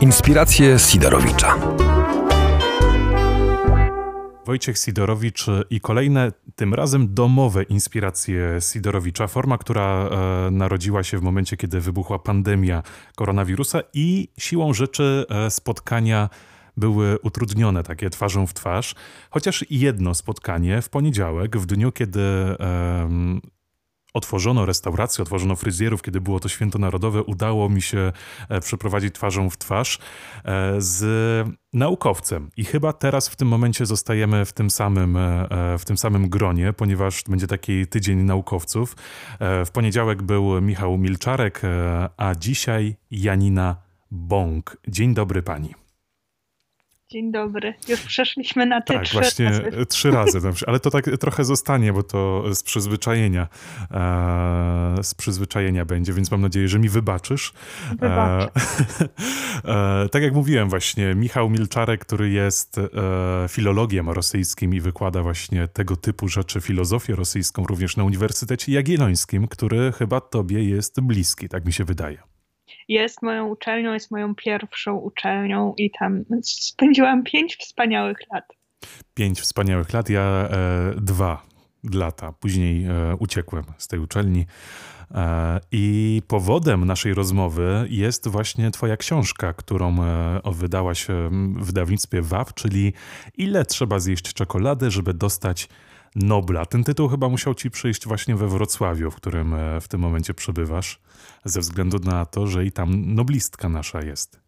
Inspiracje Sidorowicza. Wojciech Sidorowicz i kolejne, tym razem domowe inspiracje Sidorowicza. Forma, która e, narodziła się w momencie, kiedy wybuchła pandemia koronawirusa i siłą rzeczy e, spotkania były utrudnione, takie twarzą w twarz. Chociaż jedno spotkanie w poniedziałek, w dniu, kiedy otworzono restaurację, otworzono fryzjerów, kiedy było to święto narodowe, udało mi się e, przeprowadzić twarzą w twarz e, z naukowcem. I chyba teraz w tym momencie zostajemy w tym samym, e, w tym samym gronie, ponieważ będzie taki tydzień naukowców. W poniedziałek był Michał Milczarek, a dzisiaj Janina Bąk. Dzień dobry pani. Dzień dobry. Już przeszliśmy na te tak, trzy właśnie razy. trzy razy. Ale to tak trochę zostanie, bo to z przyzwyczajenia e, z przyzwyczajenia będzie, więc mam nadzieję, że mi wybaczysz. E, e, tak jak mówiłem właśnie, Michał Milczarek, który jest e, filologiem rosyjskim i wykłada właśnie tego typu rzeczy, filozofię rosyjską również na Uniwersytecie Jagiellońskim, który chyba tobie jest bliski, tak mi się wydaje jest moją uczelnią, jest moją pierwszą uczelnią i tam spędziłam pięć wspaniałych lat. Pięć wspaniałych lat, ja e, dwa lata później e, uciekłem z tej uczelni. E, I powodem naszej rozmowy jest właśnie Twoja książka, którą e, wydałaś w wydawnictwie WAW, czyli Ile trzeba zjeść czekolady, żeby dostać Nobla. Ten tytuł chyba musiał ci przyjść właśnie we Wrocławiu, w którym e, w tym momencie przebywasz, ze względu na to, że i tam noblistka nasza jest.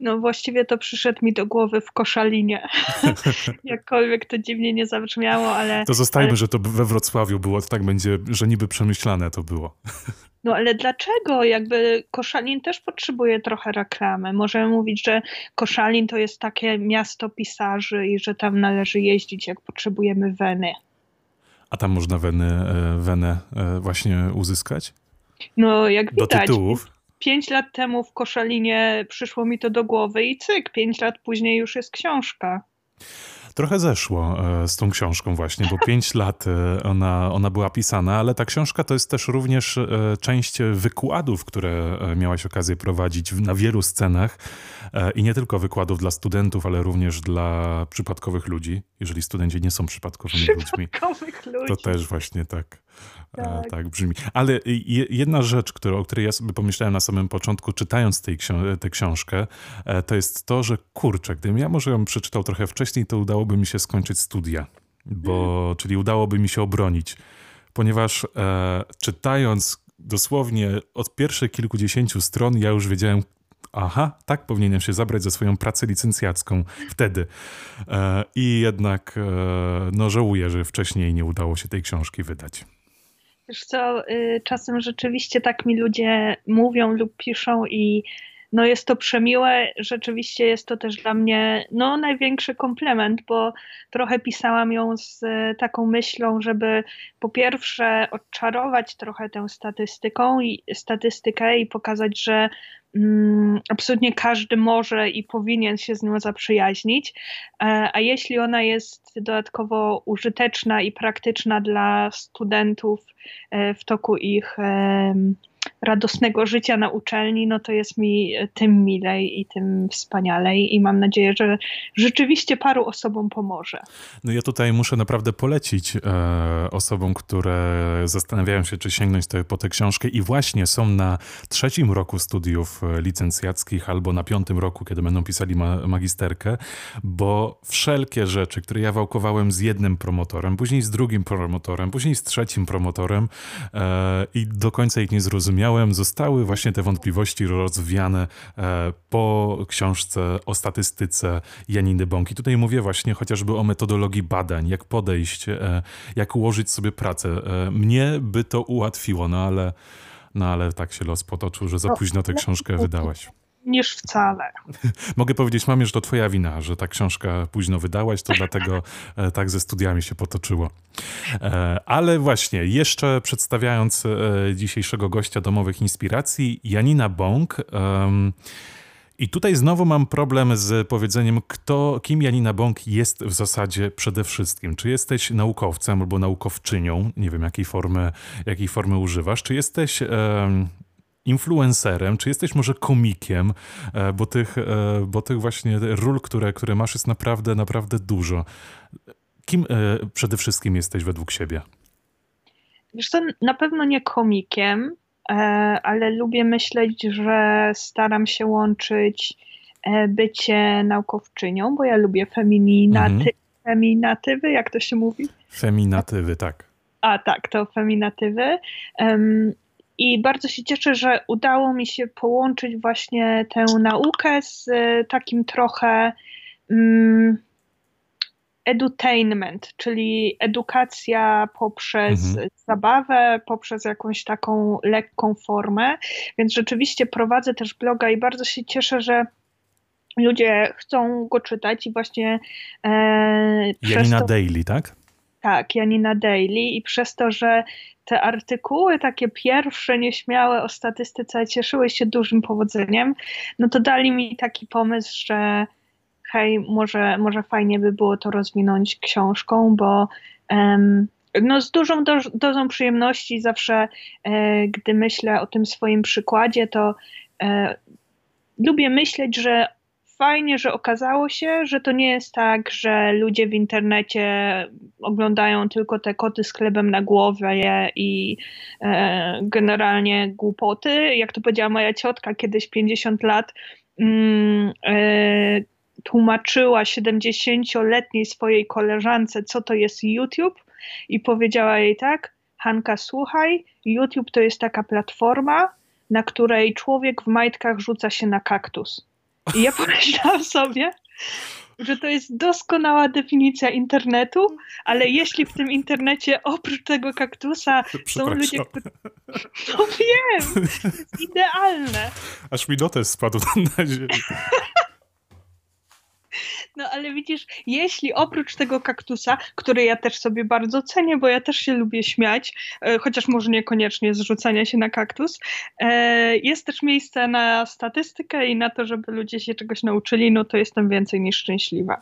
No właściwie to przyszedł mi do głowy w Koszalinie. Jakkolwiek to dziwnie nie zabrzmiało, ale... To zostajmy, ale... że to we Wrocławiu było, to tak będzie, że niby przemyślane to było. No ale dlaczego? Jakby Koszalin też potrzebuje trochę reklamy. Możemy mówić, że Koszalin to jest takie miasto pisarzy i że tam należy jeździć, jak potrzebujemy weny. A tam można wenę, wenę właśnie uzyskać? No, jak do widać. Tytułów? Pięć lat temu w Koszalinie przyszło mi to do głowy i cyk, pięć lat później już jest książka. Trochę zeszło e, z tą książką właśnie, bo pięć lat e, ona, ona była pisana, ale ta książka to jest też również e, część wykładów, które miałaś okazję prowadzić na wielu scenach i nie tylko wykładów dla studentów, ale również dla przypadkowych ludzi. Jeżeli studenci nie są przypadkowymi ludźmi, ludzi. to też właśnie tak. Tak. tak brzmi. Ale jedna rzecz, o której ja sobie pomyślałem na samym początku, czytając tej tę książkę, to jest to, że kurczę, gdybym ja może ją przeczytał trochę wcześniej, to udałoby mi się skończyć studia, bo, mm. czyli udałoby mi się obronić, ponieważ e, czytając dosłownie od pierwszych kilkudziesięciu stron, ja już wiedziałem, aha, tak powinienem się zabrać za swoją pracę licencjacką wtedy. E, I jednak e, no, żałuję, że wcześniej nie udało się tej książki wydać. Wiesz co, y, czasem rzeczywiście tak mi ludzie mówią lub piszą i no jest to przemiłe. Rzeczywiście jest to też dla mnie no, największy komplement, bo trochę pisałam ją z e, taką myślą, żeby po pierwsze odczarować trochę tę statystyką i statystykę i pokazać, że mm, absolutnie każdy może i powinien się z nią zaprzyjaźnić. E, a jeśli ona jest dodatkowo użyteczna i praktyczna dla studentów w toku ich radosnego życia na uczelni, no to jest mi tym milej i tym wspanialej i mam nadzieję, że rzeczywiście paru osobom pomoże. No ja tutaj muszę naprawdę polecić e, osobom, które zastanawiają się, czy sięgnąć po tę książkę i właśnie są na trzecim roku studiów e, licencjackich albo na piątym roku, kiedy będą pisali ma, magisterkę, bo wszelkie rzeczy, które ja wałkowałem z jednym promotorem, później z drugim promotorem, później z trzecim promotorem e, i do końca ich nie zrozumiałem, miałem, zostały właśnie te wątpliwości rozwiane e, po książce o statystyce Janiny Bąki. Tutaj mówię właśnie chociażby o metodologii badań, jak podejść, e, jak ułożyć sobie pracę. Mnie by to ułatwiło, no ale, no ale tak się los potoczył, że za no, późno tę książkę wydałaś niż wcale. Mogę powiedzieć mamie, że to twoja wina, że ta książka późno wydałaś, to dlatego e, tak ze studiami się potoczyło. E, ale właśnie, jeszcze przedstawiając e, dzisiejszego gościa domowych inspiracji, Janina Bąk. I tutaj znowu mam problem z powiedzeniem, kto, kim Janina Bąk jest w zasadzie przede wszystkim. Czy jesteś naukowcem albo naukowczynią, nie wiem jakiej formy, jakiej formy używasz, czy jesteś influencerem, czy jesteś może komikiem, e, bo tych, e, bo tych właśnie ról, które, które masz jest naprawdę, naprawdę dużo. Kim e, przede wszystkim jesteś według siebie? Wiesz co, na pewno nie komikiem, ale lubię myśleć, że staram się łączyć bycie naukowczynią, bo ja lubię feminaty, mhm. feminatywy, jak to się mówi? Feminatywy, tak. A tak, to feminatywy. I bardzo się cieszę, że udało mi się połączyć właśnie tę naukę z e, takim trochę um, edutainment, czyli edukacja poprzez mhm. zabawę, poprzez jakąś taką lekką formę. Więc rzeczywiście prowadzę też bloga i bardzo się cieszę, że ludzie chcą go czytać i właśnie e, Janina to... Daily, tak? Tak, Janina Daily i przez to, że te artykuły takie pierwsze, nieśmiałe o statystyce cieszyły się dużym powodzeniem, no to dali mi taki pomysł, że hej, może, może fajnie by było to rozwinąć książką, bo um, no z dużą do, dozą przyjemności zawsze, e, gdy myślę o tym swoim przykładzie, to e, lubię myśleć, że fajnie, że okazało się, że to nie jest tak, że ludzie w internecie oglądają tylko te koty z chlebem na głowie i e, generalnie głupoty. Jak to powiedziała moja ciotka kiedyś 50 lat, mm, e, tłumaczyła 70-letniej swojej koleżance, co to jest YouTube i powiedziała jej tak, Hanka, słuchaj, YouTube to jest taka platforma, na której człowiek w majtkach rzuca się na kaktus. I ja pomyślałam sobie, że to jest doskonała definicja internetu, ale jeśli w tym internecie oprócz tego kaktusa są ludzie, którzy... No wiem, idealne. Aż mi notes spadł na ziemię. No ale widzisz, jeśli oprócz tego kaktusa, który ja też sobie bardzo cenię, bo ja też się lubię śmiać, e, chociaż może niekoniecznie zrzucania się na kaktus, e, jest też miejsce na statystykę i na to, żeby ludzie się czegoś nauczyli, no to jestem więcej niż szczęśliwa.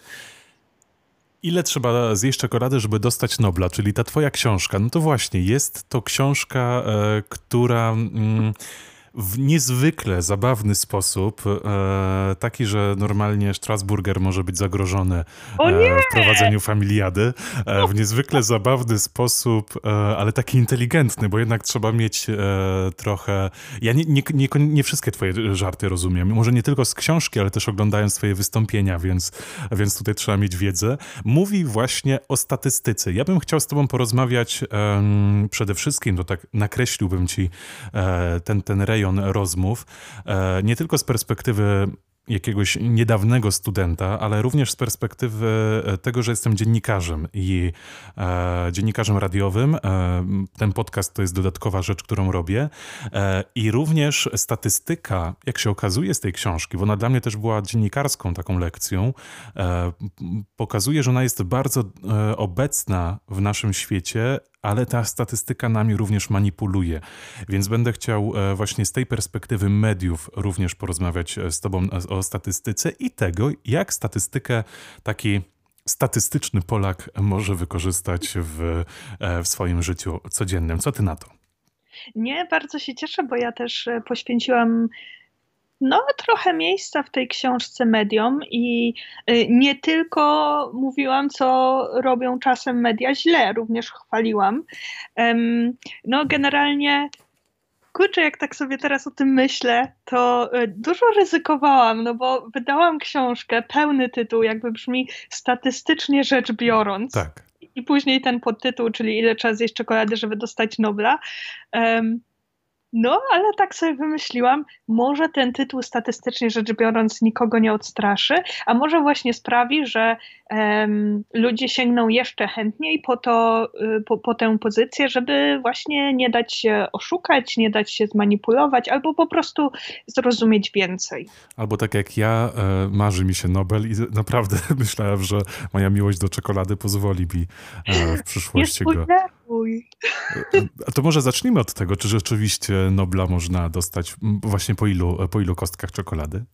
Ile trzeba zjeść czekolady, żeby dostać Nobla, czyli ta twoja książka? No to właśnie, jest to książka, e, która... Mm, w niezwykle zabawny sposób, e, taki, że normalnie Strasburger może być zagrożony e, w prowadzeniu familiady, e, w niezwykle zabawny sposób, e, ale taki inteligentny, bo jednak trzeba mieć e, trochę... Ja nie, nie, nie, nie, wszystkie twoje żarty rozumiem, może nie tylko z książki, ale też oglądając twoje wystąpienia, więc, więc tutaj trzeba mieć wiedzę. Mówi właśnie o statystyce. Ja bym chciał z tobą porozmawiać przede wszystkim, to tak nakreśliłbym ci e, ten, ten rejon rozmów, e, nie tylko z perspektywy jakiegoś niedawnego studenta, ale również z perspektywy e, tego, że jestem dziennikarzem i e, dziennikarzem radiowym. E, ten podcast to jest dodatkowa rzecz, którą robię. E, I również statystyka, jak się okazuje z tej książki, bo ona dla mnie też była dziennikarską taką lekcją, e, pokazuje, że ona jest bardzo obecna w naszym świecie, ale ta statystyka nami również manipuluje. Więc będę chciał właśnie z tej perspektywy mediów również porozmawiać z Tobą o statystyce i tego, jak statystykę taki statystyczny Polak może wykorzystać w, e, w swoim życiu codziennym. Co ty na to? Nie, bardzo się cieszę, bo ja też e, poświęciłam no, trochę miejsca w tej książce mediom i e, nie tylko mówiłam, co robią czasem media źle, również chwaliłam. No, generalnie kurczę, jak tak sobie teraz o tym myślę, to e, dużo ryzykowałam, no bo wydałam książkę, pełny tytuł, jakby brzmi statystycznie rzecz biorąc. Tak. I później ten podtytuł, czyli ile trzeba zjeść czekolady, żeby dostać Nobla. No, ale tak sobie wymyśliłam, może ten tytuł statystycznie rzecz biorąc nikogo nie odstraszy, a może właśnie sprawi, że um, ludzie sięgną jeszcze chętniej po, to, y, po, po tę pozycję, żeby właśnie nie dać się oszukać, nie dać się zmanipulować, albo po prostu zrozumieć więcej. Albo tak jak ja, e, marzy mi się Nobel i naprawdę myślałem, że moja miłość do czekolady pozwoli mi e, w przyszłości nie go... A to może zacznijmy od tego, czy rzeczywiście Nobla można dostać właśnie po ilu, po ilu kostkach czekolady?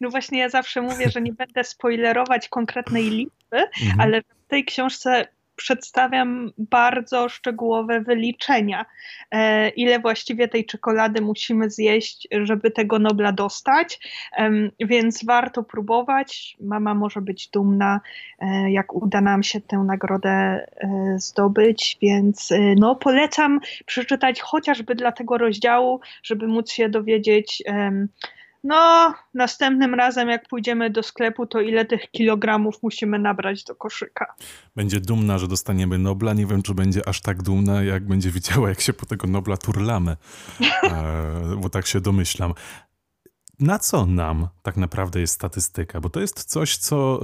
No właśnie ja zawsze mówię, że nie będę spoilerować konkretnej liczby, mhm. ale w tej książce przedstawiam bardzo szczegółowe wyliczenia, e, ile właściwie tej czekolady musimy zjeść, żeby tego Nobla dostać, więc warto próbować. Mama może być dumna, e, jak uda nam się tę nagrodę e, zdobyć, więc no, polecam przeczytać chociażby dla tego rozdziału, żeby móc się dowiedzieć, no, następnym razem, jak pójdziemy do sklepu, to ile tych kilogramów musimy nabrać do koszyka. Będzie dumna, że dostaniemy Nobla. Nie wiem, czy będzie aż tak dumna, jak będzie widziała, jak się po tego Nobla turlamy. E, bo tak się domyślam na co nam tak naprawdę jest statystyka? Bo to jest coś, co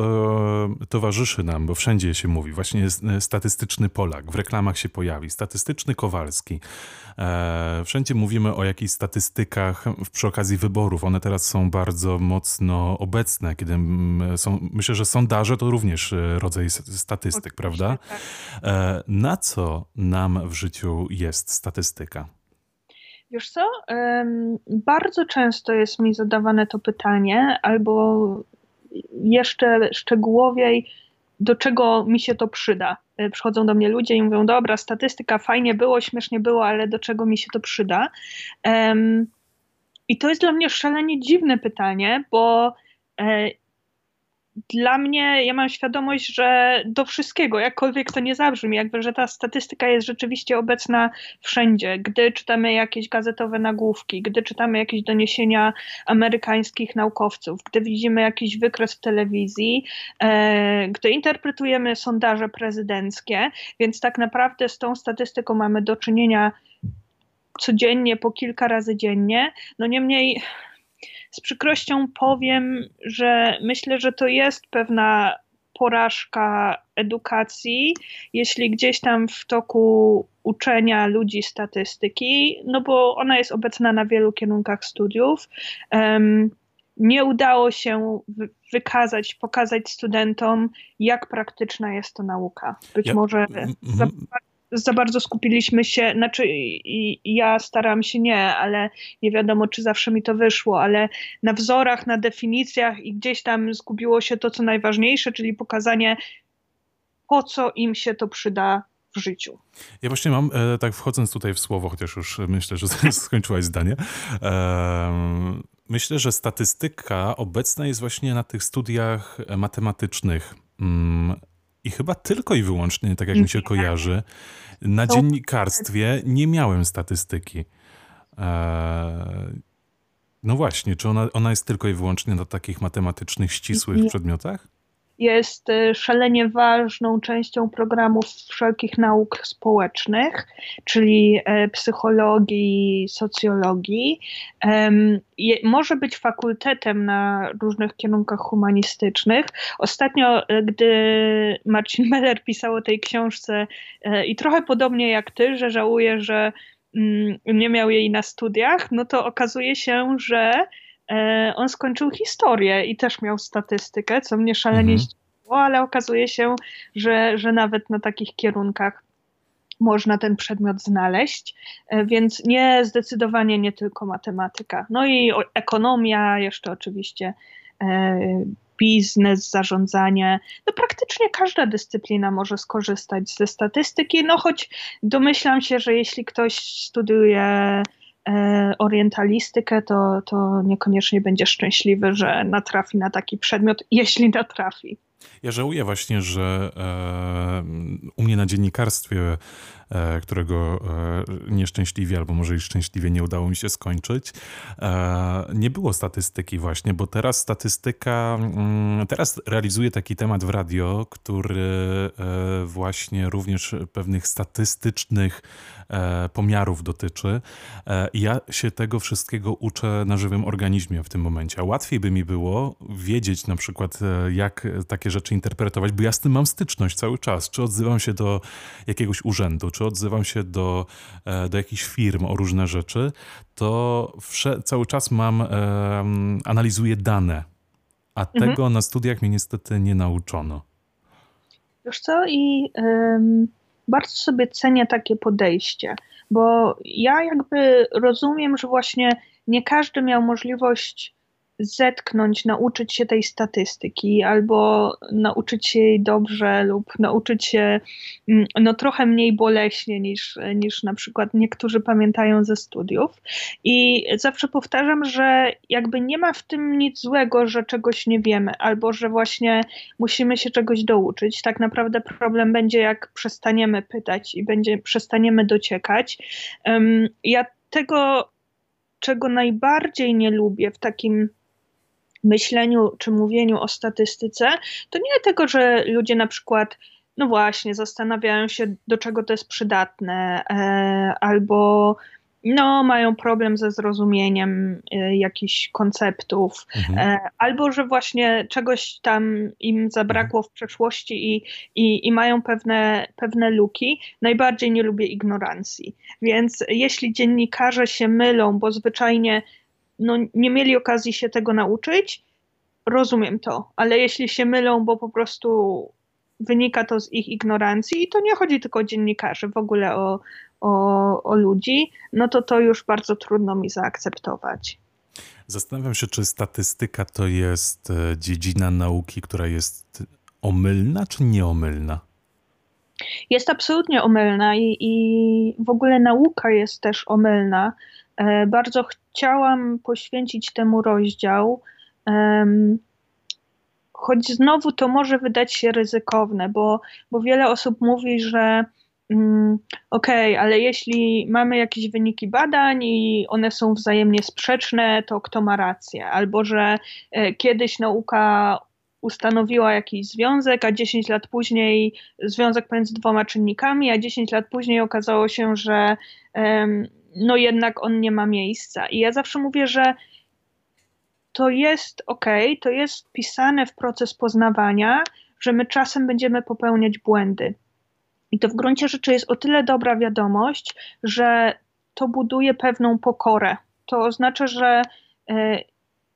e, towarzyszy nam, bo wszędzie się mówi. Właśnie jest e, statystyczny Polak, w reklamach się pojawi, statystyczny Kowalski. E, wszędzie mówimy o jakichś statystykach przy okazji wyborów. One teraz są bardzo mocno obecne, kiedy są, myślę, że sondaże to również e, rodzaj statystyk, Oczywiście, prawda? Tak. E, na co nam w życiu jest statystyka? Wiesz co? Bardzo często jest mi zadawane to pytanie, albo jeszcze szczegółowiej, do czego mi się to przyda. E, przychodzą do mnie ludzie i mówią: Dobra, statystyka, fajnie było, śmiesznie było, ale do czego mi się to przyda? I to jest dla mnie szalenie dziwne pytanie, bo e, dla mnie, ja mam świadomość, że do wszystkiego, jakkolwiek to nie zabrzmi, jakby, że ta statystyka jest rzeczywiście obecna wszędzie. Gdy czytamy jakieś gazetowe nagłówki, gdy czytamy jakieś doniesienia amerykańskich naukowców, gdy widzimy jakiś wykres w telewizji, e, gdy interpretujemy sondaże prezydenckie, więc tak naprawdę z tą statystyką mamy do czynienia codziennie, po kilka razy dziennie. No niemniej z przykrością powiem, że myślę, że to jest pewna porażka edukacji, jeśli gdzieś tam w toku uczenia ludzi statystyki, no bo ona jest obecna na wielu kierunkach studiów. Um, nie udało się wykazać, pokazać studentom, jak praktyczna jest to nauka. Być ja, może za za bardzo skupiliśmy się, znaczy i, ja staram się nie, ale nie wiadomo, czy zawsze mi to wyszło, ale na wzorach, na definicjach i gdzieś tam zgubiło się to, co najważniejsze, czyli pokazanie, po co im się to przyda w życiu. Ja właśnie mam, e, tak wchodząc tutaj w słowo, chociaż już myślę, że skończyłaś zdanie, e, myślę, że statystyka obecna jest właśnie na tych studiach matematycznych. Mm, i chyba tylko i wyłącznie, tak jak mi się kojarzy, na dziennikarstwie nie miałem statystyki. Eee, no właśnie, czy ona, ona jest tylko i wyłącznie na takich matematycznych, ścisłych przedmiotach? Jest y, szalenie ważną częścią programów wszelkich nauk społecznych, czyli e, psychologii, socjologii. Może być fakultetem na różnych kierunkach humanistycznych. Ostatnio, e, gdy Marcin Meller pisał o tej książce e, i trochę podobnie jak ty, że żałuje, że mm, nie miał jej na studiach, no to okazuje się, że on skończył historię i też miał statystykę, co mnie szalenie mhm. zdziwiło, ale okazuje się, że, że nawet na takich kierunkach można ten przedmiot znaleźć, e, więc nie zdecydowanie nie tylko matematyka. No i ekonomia, jeszcze oczywiście e, biznes, zarządzanie. No praktycznie każda dyscyplina może skorzystać ze statystyki, no choć domyślam się, że jeśli ktoś studiuje E, orientalistykę, to, to niekoniecznie będzie szczęśliwy, że natrafi na taki przedmiot, jeśli natrafi. Ja żałuję właśnie, że e, u mnie na dziennikarstwie E, którego e, nieszczęśliwie, albo może i szczęśliwie nie udało mi się skończyć. E, nie było statystyki właśnie, bo teraz statystyka, mm, teraz realizuję taki temat w radio, który właśnie również pewnych statystycznych pomiarów dotyczy. Ja się tego wszystkiego uczę na żywym organizmie w tym momencie. A łatwiej by mi było wiedzieć na przykład, jak takie rzeczy interpretować, bo ja z tym mam styczność cały czas. Czy odzywam się do jakiegoś urzędu, czy odzywam się do, e, do jakichś firm o różne rzeczy, to cały czas mam, e, analizuję dane, a mhm. tego na studiach mnie niestety nie nauczono. Wiesz co, i bardzo sobie cenię takie podejście, bo ja jakby rozumiem, że właśnie nie każdy miał możliwość zetknąć, nauczyć się tej statystyki, albo nauczyć się jej dobrze, lub nauczyć się mm, no, trochę mniej boleśnie niż, niż na przykład niektórzy pamiętają ze studiów. I zawsze powtarzam, że jakby nie ma w tym nic złego, że czegoś nie wiemy, albo że właśnie musimy się czegoś douczyć. Tak naprawdę problem będzie, jak przestaniemy pytać i będzie, przestaniemy dociekać. Um, ja tego czego najbardziej nie lubię w takim myśleniu czy mówieniu o statystyce, to nie tego, że ludzie na przykład, no właśnie, zastanawiają się, do czego to jest przydatne, e, albo no, mają problem ze zrozumieniem e, jakichś konceptów, mhm. e, albo że właśnie czegoś tam im zabrakło w przeszłości i, i, i mają pewne, pewne luki. Najbardziej nie lubię ignorancji. Więc jeśli dziennikarze się mylą, bo zwyczajnie no, nie mieli okazji się tego nauczyć, rozumiem to, ale jeśli się mylą, bo po prostu wynika to z ich ignorancji, i to nie chodzi tylko o dziennikarzy, w ogóle o, o, o ludzi, no to to już bardzo trudno mi zaakceptować. Zastanawiam się, czy statystyka to jest e, dziedzina nauki, która jest omylna czy nieomylna? Jest absolutnie omylna i, i w ogóle nauka jest też omylna. E, bardzo chciałam poświęcić temu rozdział, choć znowu to może wydać się ryzykowne, bo, bo wiele osób mówi, że mm, okej, okay, ale jeśli mamy jakieś wyniki badań i one są wzajemnie sprzeczne, to kto ma rację? Albo że e, kiedyś nauka ustanowiła jakiś związek, a 10 lat później związek pomiędzy dwoma czynnikami, a 10 lat później okazało się, że no jednak on nie ma miejsca. I ja zawsze mówię, że to jest ok, to jest pisane w proces poznawania, że my czasem będziemy popełniać błędy. I to w gruncie rzeczy jest o tyle dobra wiadomość, że to buduje pewną pokorę. To oznacza, że e,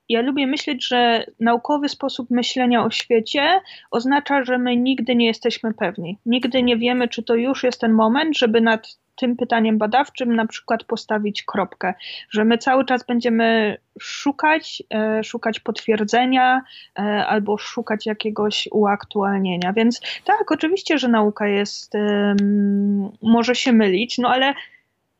ja lubię myśleć, że naukowy sposób myślenia o świecie oznacza, że my nigdy nie jesteśmy pewni. Nigdy nie wiemy, czy to już jest ten moment, żeby nad tym pytaniem badawczym na przykład postawić kropkę, że my cały czas będziemy szukać, e, szukać potwierdzenia e, albo szukać jakiegoś uaktualnienia. Więc tak, oczywiście, że nauka jest, może się mylić, no ale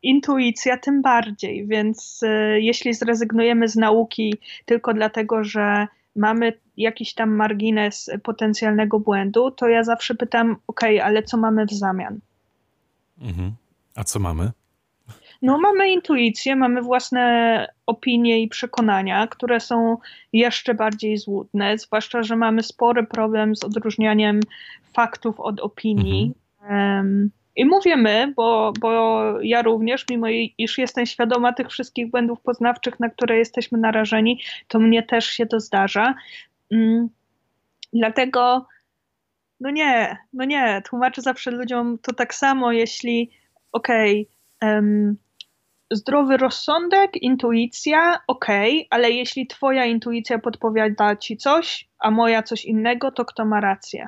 intuicja tym bardziej, więc e, jeśli zrezygnujemy z nauki tylko dlatego, że mamy jakiś tam margines potencjalnego błędu, to ja zawsze pytam, ok, ale co mamy w zamian? Mhm. A co mamy? No, mamy intuicję, mamy własne opinie i przekonania, które są jeszcze bardziej złudne, zwłaszcza, że mamy spory problem z odróżnianiem faktów od opinii. Mhm. Um, i mówię my, bo, bo ja również, mimo iż jestem świadoma tych wszystkich błędów poznawczych, na które jesteśmy narażeni, to mnie też się to zdarza. Um, dlatego, no nie, no nie, tłumaczę zawsze ludziom to tak samo, jeśli okej, okay, um, zdrowy rozsądek, intuicja, okej, okay, ale jeśli twoja intuicja podpowiada ci coś, a moja coś innego, to kto ma rację?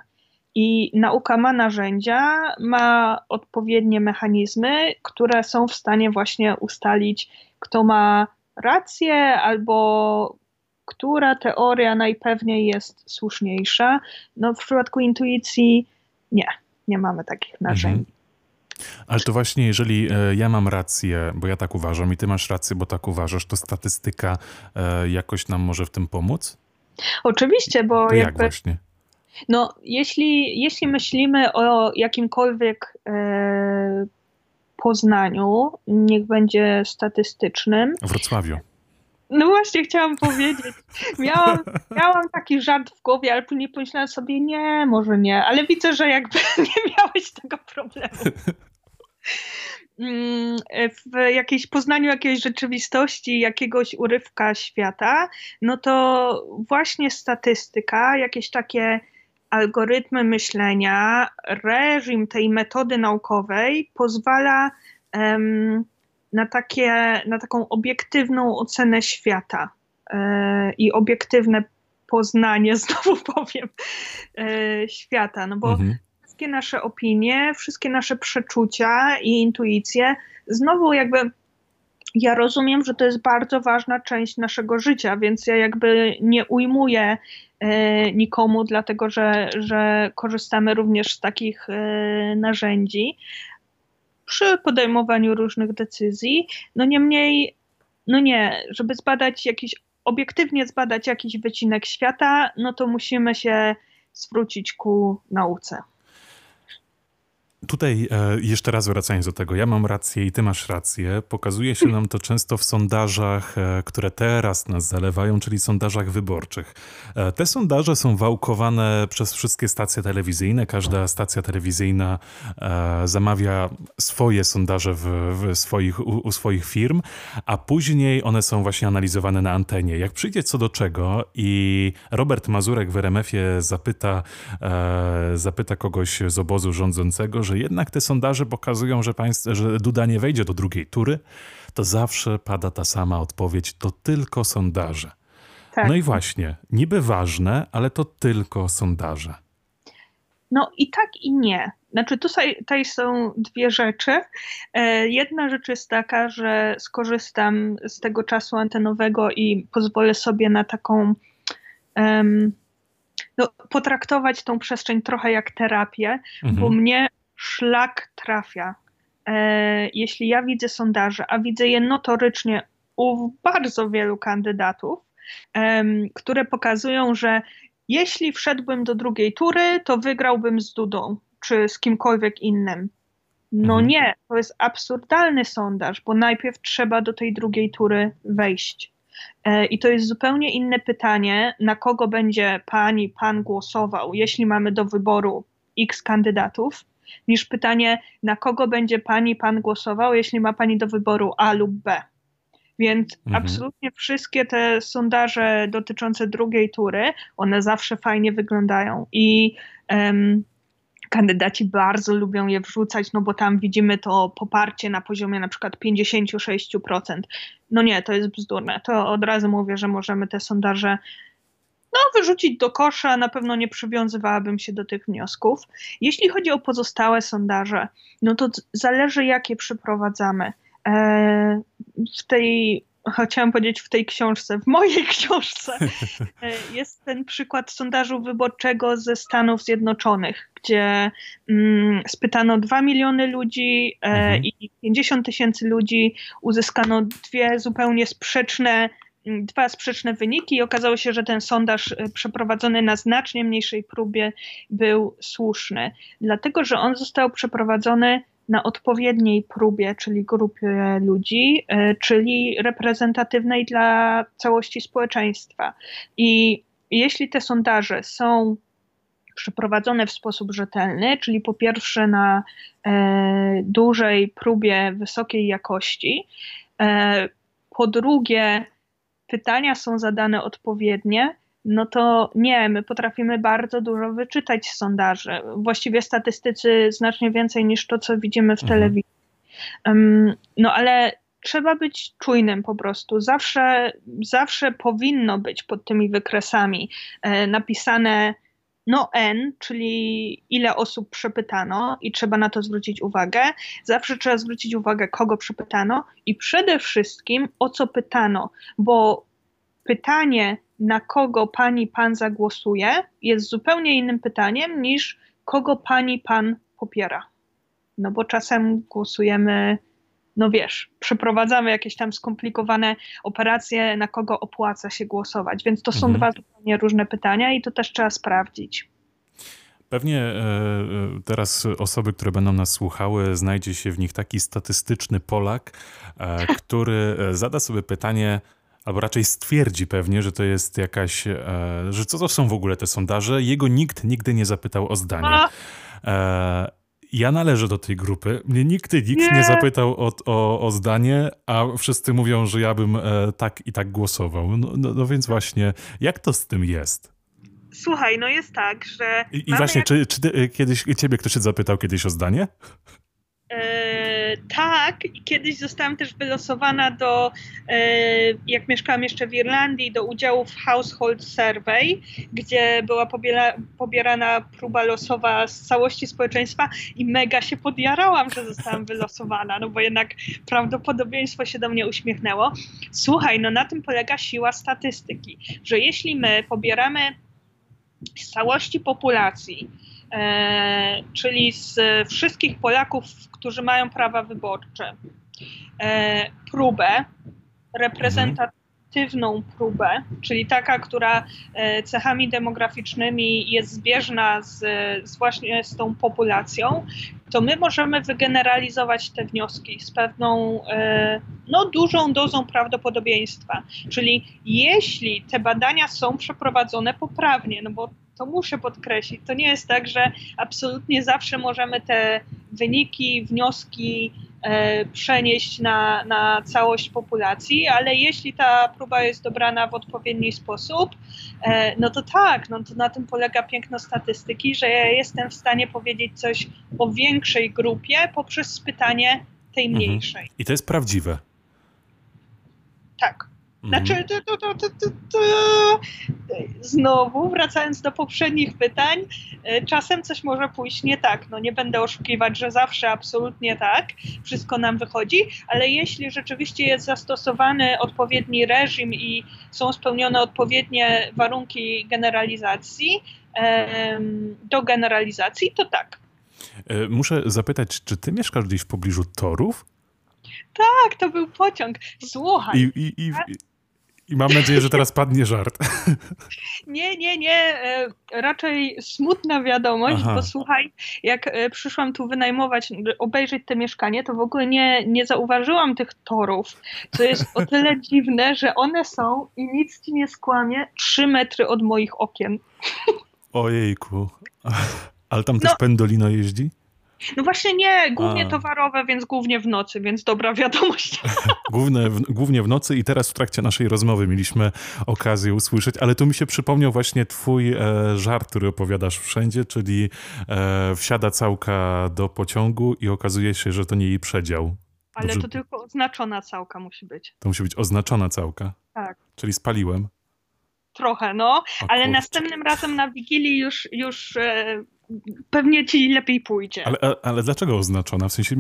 I nauka ma narzędzia, ma odpowiednie mechanizmy, które są w stanie właśnie ustalić, kto ma rację albo która teoria najpewniej jest słuszniejsza. No w przypadku intuicji nie, nie mamy takich narzędzi. Ale to właśnie, jeżeli e, ja mam rację, bo ja tak uważam, i ty masz rację, bo tak uważasz, to statystyka e, jakoś nam może w tym pomóc? Oczywiście, bo. To jak właśnie? No, jeśli, jeśli myślimy o jakimkolwiek e, poznaniu, niech będzie statystycznym. Wrocławiu. No właśnie chciałam powiedzieć. Miałam, miałam taki żart w głowie, ale później pomyślałam sobie, nie, może nie, ale widzę, że jakby nie miałeś tego problemu. Mm, w jakiejś poznaniu jakiejś rzeczywistości, jakiegoś urywka świata, no to właśnie statystyka, jakieś takie algorytmy myślenia, reżim tej metody naukowej pozwala um, na, takie, na taką obiektywną ocenę świata e, i obiektywne poznanie, znowu powiem, e, świata. No bo mhm. wszystkie nasze opinie, wszystkie nasze przeczucia i intuicje znowu jakby ja rozumiem, że to jest bardzo ważna część naszego życia, więc ja jakby nie ujmuję e, nikomu, dlatego że, że korzystamy również z takich narzędzi przy podejmowaniu różnych decyzji. No niemniej, no nie, żeby zbadać jakiś, obiektywnie zbadać jakiś wycinek świata, no to musimy się zwrócić ku nauce. Tutaj e, jeszcze raz wracając do tego, ja mam rację i ty masz rację. Pokazuje się nam to często w sondażach, e, które teraz nas zalewają, czyli sondażach wyborczych. E, te sondaże są wałkowane przez wszystkie stacje telewizyjne. Każda stacja telewizyjna zamawia swoje sondaże w, w swoich, u, u, swoich firm, a później one są właśnie analizowane na antenie. Jak przyjdzie co do czego i Robert Mazurek w RMF-ie zapyta, zapyta kogoś z obozu rządzącego, że że jednak te sondaże pokazują, że, państw, że Duda nie wejdzie do drugiej tury, to zawsze pada ta sama odpowiedź: to tylko sondaże. Tak. No i właśnie, niby ważne, ale to tylko sondaże. No i tak i nie. Znaczy tutaj, są dwie rzeczy. E, jedna rzecz jest taka, że skorzystam z tego czasu antenowego i pozwolę sobie na taką um, no, potraktować tą przestrzeń trochę jak terapię, mhm. bo mnie szlak trafia. E, jeśli ja widzę sondaże, a widzę je notorycznie u bardzo wielu kandydatów, które pokazują, że jeśli wszedłbym do drugiej tury, to wygrałbym z Dudą czy z kimkolwiek innym. No mhm. nie, to jest absurdalny sondaż, bo najpierw trzeba do tej drugiej tury wejść. E, I to jest zupełnie inne pytanie, na kogo będzie pani, pan głosował, jeśli mamy do wyboru x kandydatów, niż pytanie, na kogo będzie pani, pan głosował, jeśli ma pani do wyboru A lub B. Więc mhm. absolutnie wszystkie te sondaże dotyczące drugiej tury, one zawsze fajnie wyglądają i um, kandydaci bardzo lubią je wrzucać, no bo tam widzimy to poparcie na poziomie na przykład 56%. No nie, to jest bzdurne. To od razu mówię, że możemy te sondaże no, wyrzucić do kosza, na pewno nie przywiązywałabym się do tych wniosków. Jeśli chodzi o pozostałe sondaże, no to zależy, jakie przeprowadzamy. E, w tej, chciałam powiedzieć w tej książce, w mojej książce e, jest ten przykład sondażu wyborczego ze Stanów Zjednoczonych, gdzie mm, spytano 2 miliony ludzi e, mhm. i 50 tysięcy ludzi, uzyskano dwie zupełnie sprzeczne dwa sprzeczne wyniki i okazało się, że ten sondaż e, przeprowadzony na znacznie mniejszej próbie był słuszny, dlatego że on został przeprowadzony na odpowiedniej próbie, czyli grupie ludzi, e, czyli reprezentatywnej dla całości społeczeństwa. I jeśli te sondaże są przeprowadzone w sposób rzetelny, czyli po pierwsze na e, dużej próbie wysokiej jakości, e, po drugie pytania są zadane odpowiednie, no to nie, my potrafimy bardzo dużo wyczytać z sondaży. Właściwie statystycy znacznie więcej niż to, co widzimy w mhm. telewizji. Um, no ale trzeba być czujnym po prostu. Zawsze, zawsze powinno być pod tymi wykresami e, napisane no N, czyli ile osób przepytano i trzeba na to zwrócić uwagę. Zawsze trzeba zwrócić uwagę, kogo przepytano i przede wszystkim o co pytano, bo pytanie, na kogo pani pan zagłosuje, jest zupełnie innym pytaniem niż kogo pani pan popiera. No bo czasem głosujemy no wiesz, przeprowadzamy jakieś tam skomplikowane operacje, na kogo opłaca się głosować. Więc to są mhm. dwa zupełnie różne pytania i to też trzeba sprawdzić. Pewnie e, e, teraz osoby, które będą nas słuchały, znajdzie się w nich taki statystyczny Polak, e, który zada sobie pytanie, albo raczej stwierdzi pewnie, że to jest jakaś, że co to są w ogóle te sondaże. Jego nikt nigdy nie zapytał o zdanie. Ja należę do tej grupy. Mnie nikt, nikt nie, nie zapytał o, o, o, zdanie, a wszyscy mówią, że ja bym e, tak i tak głosował. No, no, no, więc właśnie, jak to z tym jest? Słuchaj, no jest tak, że. I, i właśnie, jak... czy, czy ty, e, kiedyś ciebie ktoś się zapytał kiedyś o zdanie? E, tak, kiedyś zostałam też wylosowana do, e, jak mieszkałam jeszcze w Irlandii, do udziału w Household Survey, gdzie była pobiera, pobierana próba losowa z całości społeczeństwa i mega się podjarałam, że zostałam wylosowana, no bo jednak prawdopodobieństwo się do mnie uśmiechnęło. Słuchaj, no na tym polega siła statystyki, że jeśli my pobieramy z całości populacji, czyli z wszystkich Polaków, którzy mają prawa wyborcze, e, próbę, reprezentatywną próbę, czyli taka, która e, cechami demograficznymi jest zbieżna z, z właśnie z tą populacją, to my możemy wygeneralizować te wnioski z pewną e, no, dużą dozą prawdopodobieństwa. Czyli jeśli te badania są przeprowadzone poprawnie, no bo to muszę podkreślić, to nie jest tak, że absolutnie zawsze możemy te wyniki, wnioski e, przenieść na, na całość populacji, ale jeśli ta próba jest dobrana w odpowiedni sposób, e, no to tak, no to na tym polega piękno statystyki, że ja jestem w stanie powiedzieć coś o większej grupie poprzez pytanie tej mhm. mniejszej. Mhm. I to jest prawdziwe. Tak. Znaczy, mhm. to, to, to, to, znowu wracając do poprzednich pytań, e, czasem coś może pójść nie tak. No nie będę oszukiwać, że zawsze absolutnie tak, wszystko nam wychodzi, ale jeśli rzeczywiście jest zastosowany odpowiedni reżim i są spełnione odpowiednie warunki generalizacji, do generalizacji, to tak. E, muszę zapytać, czy ty mieszkasz gdzieś w pobliżu torów? Tak, to był pociąg. Słuchaj. I, i, i, i mam nadzieję, że teraz padnie żart. Nie, nie, nie. E, raczej smutna wiadomość, Aha. bo słuchaj, jak e, przyszłam tu wynajmować, obejrzeć te mieszkanie, to w ogóle nie, nie zauważyłam tych torów, co jest o tyle dziwne, że one są i nic ci nie skłamie, trzy metry od moich okien. Ojejku. Ale tam też no. pendolino jeździ? No właśnie nie, głównie A. towarowe, więc głównie w nocy, więc dobra wiadomość. Główne, w, głównie w nocy i teraz w trakcie naszej rozmowy mieliśmy okazję usłyszeć, ale tu mi się przypomniał właśnie twój e, żart, który opowiadasz wszędzie, czyli e, wsiada całka do pociągu i okazuje się, że to nie jej przedział. Ale Dobrze. to tylko oznaczona całka musi być. To musi być oznaczona całka? Tak. Czyli spaliłem? Trochę, no, o, ale kurczę. następnym razem na Wigilii już, już e, pewnie ci lepiej pójdzie. Ale, ale dlaczego oznaczona? W sensie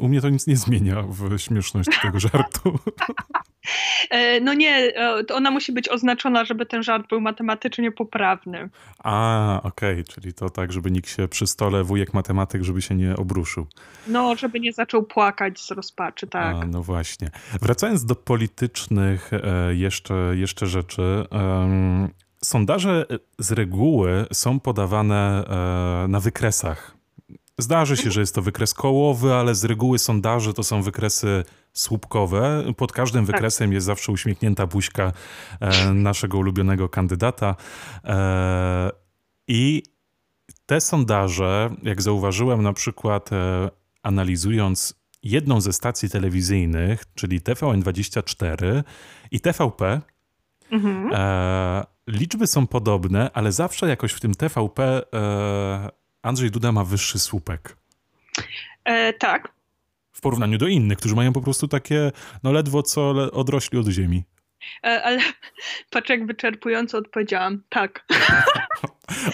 u mnie to nic nie zmienia w śmieszności tego żartu. E, no nie, e, ona musi być oznaczona, żeby ten żart był matematycznie poprawny. A, okej, okay. czyli to tak, żeby nikt się przy stole, wujek matematyk, żeby się nie obruszył. No, żeby nie zaczął płakać z rozpaczy, tak. A, no właśnie. Wracając do politycznych e, jeszcze, jeszcze rzeczy, Sondaże z reguły są podawane e, na wykresach. Zdarzy się, że jest to wykres kołowy, ale z reguły sondaże to są wykresy słupkowe. Pod każdym tak. wykresem jest zawsze uśmiechnięta buźka e, naszego ulubionego kandydata. E, I te sondaże, jak zauważyłem na przykład analizując jedną ze stacji telewizyjnych, czyli TVN24 i TVP, mhm liczby są podobne, ale zawsze jakoś w tym TVP e, Andrzej Duda ma wyższy słupek. E, tak. W porównaniu do innych, którzy mają po prostu takie, no ledwo co odrośli od ziemi. E, ale patrz, jak wyczerpująco odpowiedziałam. Tak.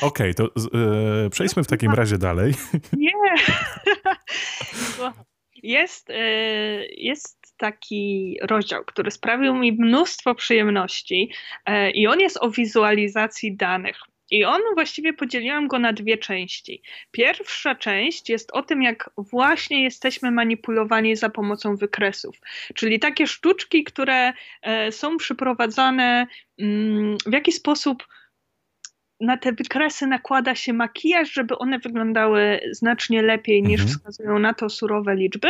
Okej, okay, to e, przejdźmy w takim razie dalej. Nie. jest, e, jest taki rozdział, który sprawił mi mnóstwo przyjemności e, i on jest o wizualizacji danych. I on właściwie podzieliłam go na dwie części. Pierwsza część jest o tym, jak właśnie jesteśmy manipulowani za pomocą wykresów, czyli takie sztuczki, które e, są przyprowadzane, mm, w jaki sposób na te wykresy nakłada się makijaż, żeby one wyglądały znacznie lepiej niż mhm. wskazują na to surowe liczby.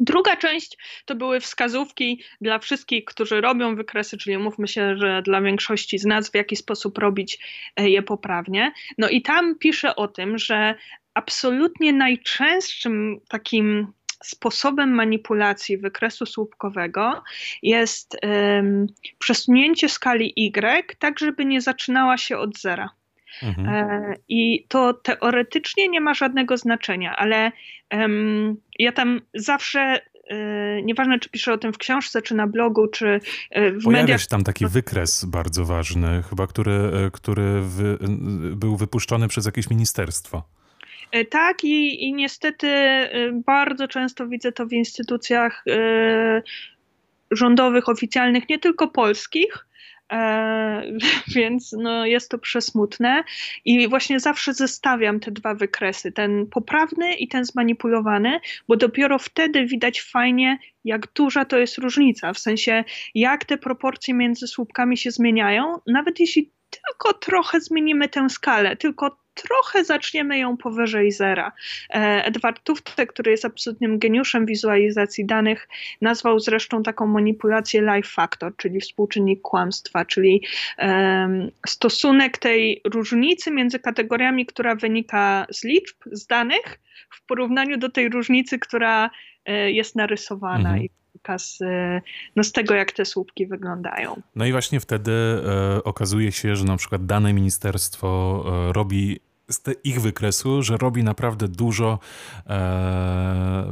Druga część to były wskazówki dla wszystkich, którzy robią wykresy, czyli mówmy się, że dla większości z nas, w jaki sposób robić e, je poprawnie. No i tam piszę o tym, że absolutnie najczęstszym takim sposobem manipulacji wykresu słupkowego jest um, przesunięcie skali Y, tak żeby nie zaczynała się od zera. Mhm. E, I to teoretycznie nie ma żadnego znaczenia, ale um, ja tam zawsze e, nieważne czy piszę o tym w książce, czy na blogu, czy e, w Pojawia mediach. się tam taki wykres bardzo ważny, chyba który, który wy, był wypuszczony przez jakieś ministerstwo. Tak, i, i niestety bardzo często widzę to w instytucjach rządowych, oficjalnych, nie tylko polskich. E, więc no, jest to przesmutne. I właśnie zawsze zestawiam te dwa wykresy, ten poprawny i ten zmanipulowany, bo dopiero wtedy widać fajnie, jak duża to jest różnica, w sensie jak te proporcje między słupkami się zmieniają, nawet jeśli tylko trochę zmienimy tę skalę, tylko trochę zaczniemy ją powyżej zera. E, Edward Tufte, który jest absolutnym geniuszem wizualizacji danych, nazwał zresztą taką manipulację life factor, czyli współczynnik kłamstwa, czyli um, stosunek tej różnicy między kategoriami, która wynika z liczb, z danych, w porównaniu do tej różnicy, która e, jest narysowana. Mhm z, no z tego, jak te słupki wyglądają. No i właśnie wtedy e, okazuje się, że na przykład dane ministerstwo e, robi z te, ich wykresu, że robi naprawdę dużo e,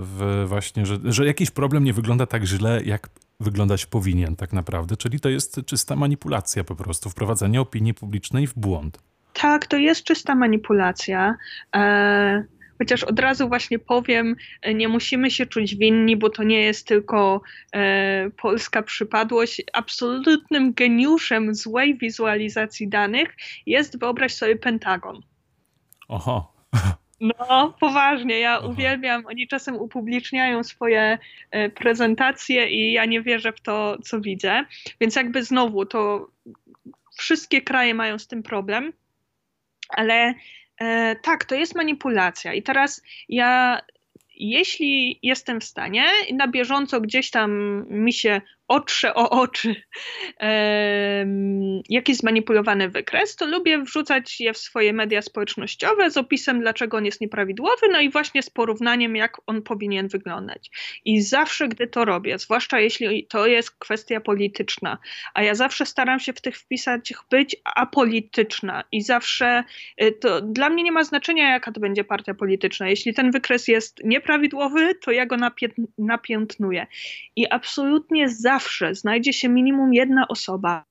właśnie, że, że jakiś problem nie wygląda tak źle, jak wyglądać powinien tak naprawdę. Czyli to jest czysta manipulacja po prostu, wprowadzenie opinii publicznej w błąd. Tak, to jest czysta manipulacja. E Chociaż od razu właśnie powiem, e, nie musimy się czuć winni, bo to nie jest tylko e, polska przypadłość. Absolutnym geniuszem złej wizualizacji danych jest, wyobraź sobie, Pentagon. Oho. No, poważnie, ja Aha. uwielbiam. Oni czasem upubliczniają swoje e, prezentacje i ja nie wierzę w to, co widzę. Więc jakby znowu to wszystkie kraje mają z tym problem, ale E, tak, to jest manipulacja. I teraz ja, jeśli jestem w stanie, na bieżąco gdzieś tam mi się otrze o oczy jakiś zmanipulowany wykres, to lubię wrzucać je w swoje media społecznościowe z opisem, dlaczego on jest nieprawidłowy, no i właśnie z porównaniem, jak on powinien wyglądać. I zawsze, gdy to robię, zwłaszcza jeśli to jest kwestia polityczna, a ja zawsze staram się w tych wpisach być apolityczna i zawsze y, to dla mnie nie ma znaczenia, jaka to będzie partia polityczna. Jeśli ten wykres jest nieprawidłowy, to ja go napiętnuję. I absolutnie zawsze zawsze znajdzie się minimum jedna osoba,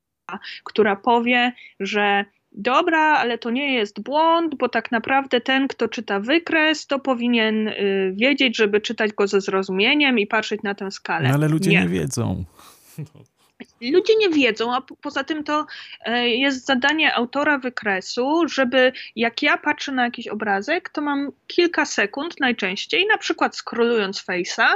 która powie, że dobra, ale to nie jest błąd, bo tak naprawdę ten, kto czyta wykres, to powinien y, wiedzieć, żeby czytać go ze zrozumieniem i patrzeć na tę skalę. No ale ludzie nie, nie wiedzą. Ludzie nie wiedzą, a poza tym to e, jest zadanie autora wykresu, żeby jak ja patrzę na jakiś obrazek, to mam kilka sekund najczęściej, na przykład scrollując Face'a,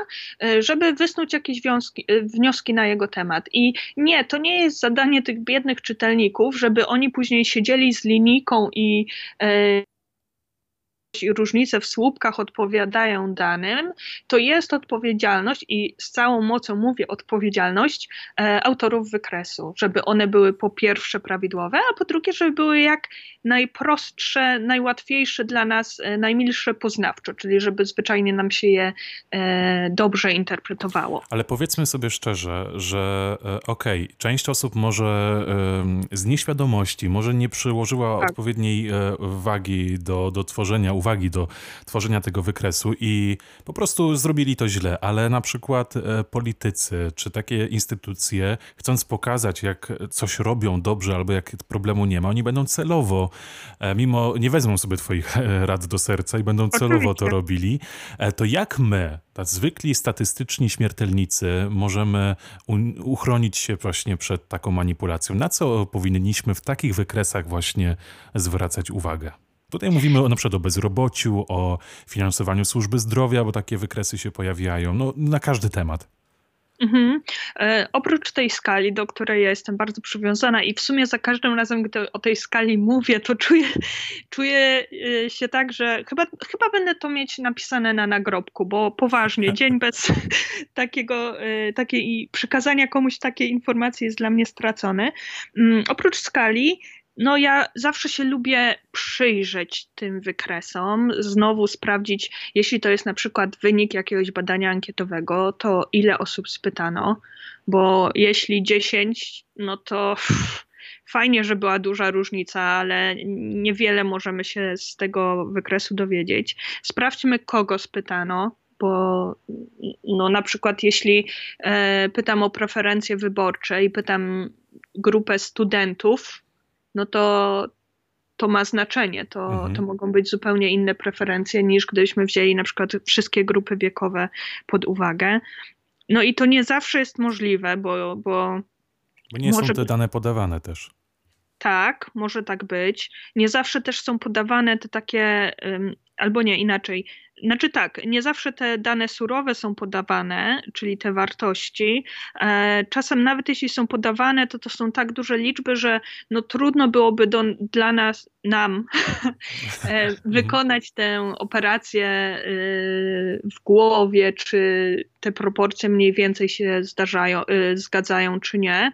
e, żeby wysnuć jakieś e, wnioski na jego temat. I nie, to nie jest zadanie tych biednych czytelników, żeby oni później siedzieli z linijką i różnice w słupkach odpowiadają danym, to jest odpowiedzialność i z całą mocą mówię odpowiedzialność e, autorów wykresu, żeby one były po pierwsze prawidłowe, a po drugie, żeby były jak najprostsze, najłatwiejsze dla nas, e, najmilsze poznawczo, czyli żeby zwyczajnie nam się je e, dobrze interpretowało. Ale powiedzmy sobie szczerze, że e, okej, okay, część osób może z nieświadomości, może nie przyłożyła tak. odpowiedniej e, wagi do, do tworzenia uwagi do tworzenia tego wykresu i po prostu zrobili to źle, ale na przykład e, politycy czy takie instytucje, chcąc pokazać, jak coś robią dobrze albo jak problemu nie ma, oni będą celowo, e, mimo nie wezmą sobie twoich e, rad do serca i będą celowo to robili, to jak my, tacy zwykli statystyczni śmiertelnicy, możemy uchronić się właśnie przed taką manipulacją? Na co powinniśmy w takich wykresach właśnie zwracać uwagę? Tutaj mówimy na przykład o bezrobociu, o finansowaniu służby zdrowia, bo takie wykresy się pojawiają, no, na każdy temat. Mhm. E, oprócz tej skali, do której ja jestem bardzo przywiązana i w sumie za każdym razem, gdy o tej skali mówię, to czuję, czuję e, się tak, że chyba, chyba będę to mieć napisane na nagrobku, bo poważnie, dzień bez takiego, e, takiej przekazania komuś takiej informacji jest dla mnie stracony. Mm, oprócz skali no ja zawsze się lubię przyjrzeć tym wykresom, znowu sprawdzić, jeśli to jest na przykład wynik jakiegoś badania ankietowego, to ile osób spytano, bo jeśli 10, no to fajnie, że była duża różnica, ale niewiele możemy się z tego wykresu dowiedzieć. Sprawdźmy, kogo spytano, bo no, na przykład jeśli e, pytam o preferencje wyborcze i pytam grupę studentów, no to to ma znaczenie. To, mhm. to mogą być zupełnie inne preferencje niż gdybyśmy wzięli na przykład wszystkie grupy wiekowe pod uwagę. No i to nie zawsze jest możliwe, bo. Bo, bo nie może... są te dane podawane też. Tak, może tak być. Nie zawsze też są podawane te takie, albo nie, inaczej. Znaczy tak, nie zawsze te dane surowe są podawane, czyli te wartości. E, czasem nawet jeśli są podawane, to to są tak duże liczby, że no trudno byłoby do, dla nas, nam e, wykonać tę operację e, w głowie, czy te proporcje mniej więcej się zdarzają, zgadzają, czy nie.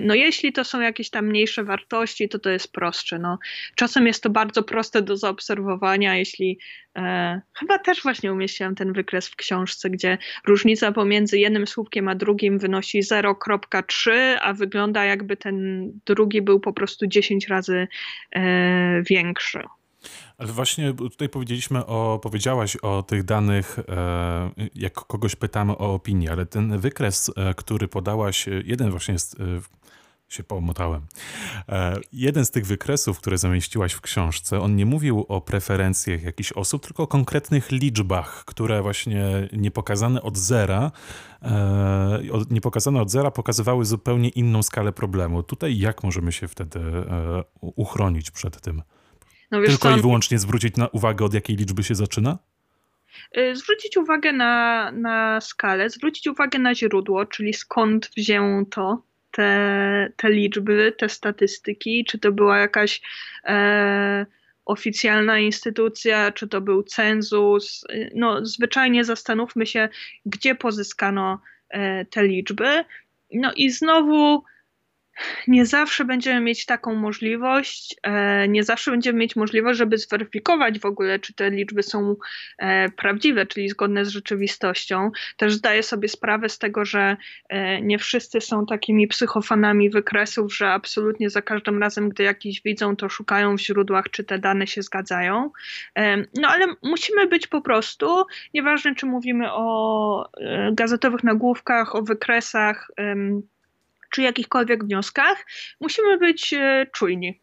No jeśli to są jakieś tam mniejsze wartości, to to jest prostsze. No, czasem jest to bardzo proste do zaobserwowania, jeśli E, chyba też właśnie umieściłam ten wykres w książce, gdzie różnica pomiędzy jednym słupkiem a drugim wynosi 0,3, a wygląda jakby ten drugi był po prostu 10 razy e, większy. Ale właśnie tutaj powiedzieliśmy o, powiedziałaś o tych danych, e, jak kogoś pytamy o opinię, ale ten wykres, który podałaś, jeden właśnie jest się pomotałem. E, jeden z tych wykresów, które zamieściłaś w książce, on nie mówił o preferencjach jakichś osób, tylko o konkretnych liczbach, które właśnie niepokazane od zera, e, niepokazane od zera pokazywały zupełnie inną skalę problemu. Tutaj jak możemy się wtedy e, uchronić przed tym? No tylko i wyłącznie zwrócić na uwagę, od jakiej liczby się zaczyna? Zwrócić uwagę na, na skalę, zwrócić uwagę na źródło, czyli skąd wzięto te, te liczby, te statystyki, czy to była jakaś e, oficjalna instytucja, czy to był cenzus. No, zwyczajnie zastanówmy się, gdzie pozyskano e, te liczby. No i znowu nie zawsze będziemy mieć taką możliwość, e, nie zawsze będziemy mieć możliwość, żeby zweryfikować w ogóle, czy te liczby są e, prawdziwe, czyli zgodne z rzeczywistością. Też zdaję sobie sprawę z tego, że e, nie wszyscy są takimi psychofanami wykresów, że absolutnie za każdym razem, gdy jakiś widzą, to szukają w źródłach, czy te dane się zgadzają. No ale musimy być po prostu, nieważne czy mówimy o gazetowych nagłówkach, o wykresach, czy jakichkolwiek wnioskach, musimy być e, czujni.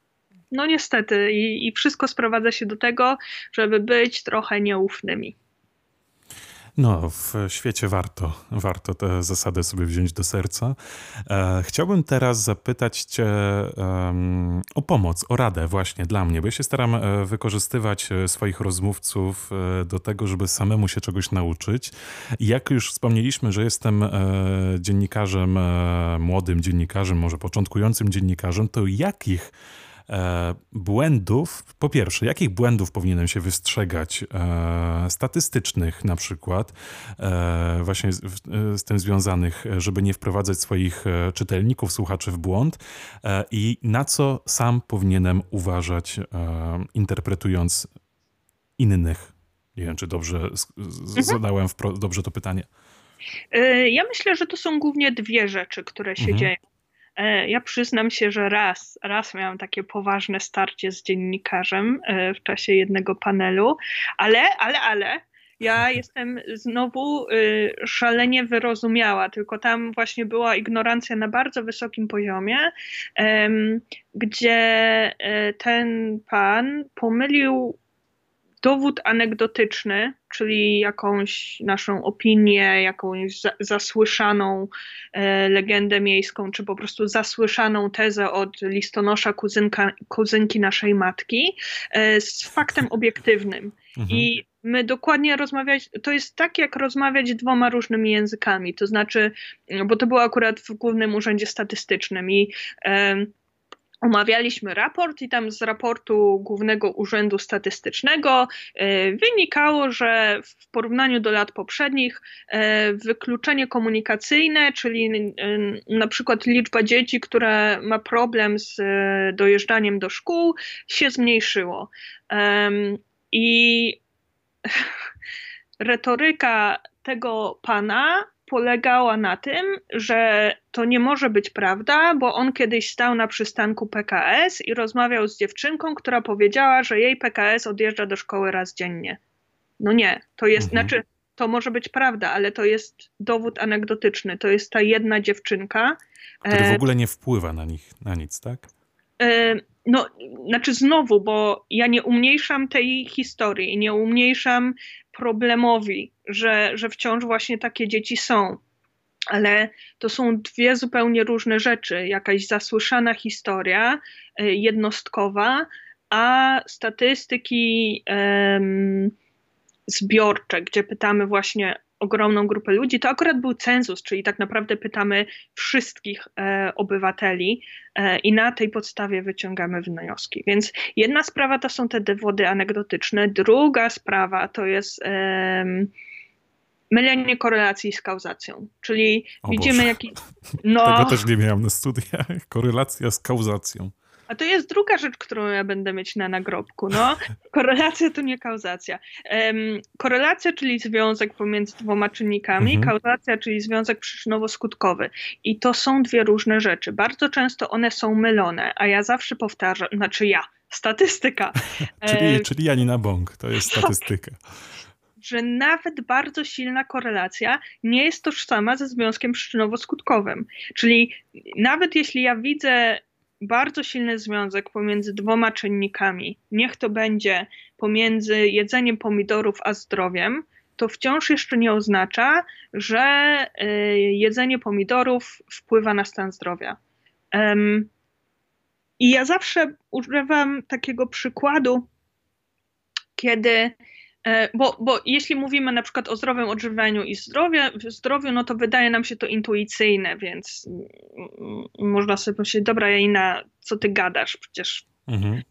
No niestety, i, i wszystko sprowadza się do tego, żeby być trochę nieufnymi. No, w świecie warto, warto te zasady sobie wziąć do serca. E, chciałbym teraz zapytać Cię o pomoc, o radę właśnie dla mnie, bo ja się staram e, wykorzystywać e, swoich rozmówców e, do tego, żeby samemu się czegoś nauczyć. Jak już wspomnieliśmy, że jestem e, dziennikarzem, e, młodym dziennikarzem, może początkującym dziennikarzem, to jakich błędów, po pierwsze, jakich błędów powinienem się wystrzegać, e, statystycznych na przykład, e, właśnie z, z, tym związanych, żeby nie wprowadzać swoich czytelników, słuchaczy w błąd i na co sam powinienem uważać, interpretując innych. Nie wiem, czy dobrze mhm. zadałem dobrze to pytanie. Ja myślę, że to są głównie dwie rzeczy, które się mhm. dzieją. E, ja przyznam się, że raz, raz miałam takie poważne starcie z dziennikarzem e, w czasie jednego panelu, ale, ale, ale ja jestem znowu y, szalenie wyrozumiała, tylko tam właśnie była ignorancja na bardzo wysokim poziomie, gdzie e, ten pan pomylił dowód anegdotyczny, czyli jakąś naszą opinię, jakąś za, zasłyszaną e, legendę miejską, czy po prostu zasłyszaną tezę od listonosza kuzynka, kuzynki naszej matki e, z faktem obiektywnym. Mhm. I my dokładnie rozmawiać, to jest tak jak rozmawiać dwoma różnymi językami, to znaczy, bo to było akurat w Głównym Urzędzie Statystycznym i e, omawialiśmy raport i tam z raportu Głównego Urzędu Statystycznego e, wynikało, że w porównaniu do lat poprzednich e, wykluczenie komunikacyjne, czyli e, na przykład liczba dzieci, które ma problem z dojeżdżaniem do szkół, się zmniejszyło. I retoryka tego pana polegała na tym, że to nie może być prawda, bo on kiedyś stał na przystanku PKS i rozmawiał z dziewczynką, która powiedziała, że jej PKS odjeżdża do szkoły raz dziennie. No nie, to jest, mhm. znaczy, to może być prawda, ale to jest dowód anegdotyczny. To jest ta jedna dziewczynka. Który w e, ogóle nie wpływa na nich, na nic, tak? E, no, znaczy znowu, bo ja nie umniejszam tej historii, nie umniejszam problemowi, że, że wciąż właśnie takie dzieci są. Ale to są dwie zupełnie różne rzeczy. Jakaś zasłyszana historia, e, jednostkowa, a statystyki um, zbiorcze, gdzie pytamy właśnie ogromną grupę ludzi, to akurat był cenzus, czyli tak naprawdę pytamy wszystkich e, obywateli e, i na tej podstawie wyciągamy wnioski. Więc jedna sprawa to są te dowody anegdotyczne, druga sprawa to jest e, mylenie korelacji z kauzacją, czyli o widzimy jakiś... No, Tego też nie miałem na studiach, korelacja z kauzacją. A to jest druga rzecz, którą ja będę mieć na nagrobku. No. Korelacja to nie kauzacja. Um, korelacja, czyli związek pomiędzy dwoma czynnikami, mhm. kauzacja, czyli związek przyczynowo-skutkowy. I to są dwie różne rzeczy. Bardzo często one są mylone, a ja zawsze powtarzam, znaczy ja, statystyka. czyli, e... czyli Janina Bąk, to jest statystyka. Że nawet bardzo silna korelacja nie jest tożsama ze związkiem przyczynowo-skutkowym. Czyli nawet jeśli ja widzę bardzo silny związek pomiędzy dwoma czynnikami, niech to będzie pomiędzy jedzeniem pomidorów a zdrowiem, to wciąż jeszcze nie oznacza, że y, jedzenie pomidorów wpływa na stan zdrowia. I ja zawsze używam takiego przykładu, kiedy bo, bo jeśli mówimy na przykład o zdrowym odżywianiu i zdrowie, zdrowiu, no to wydaje nam się to intuicyjne, więc można sobie pomyśleć, dobra Janina, co ty gadasz, przecież mhm.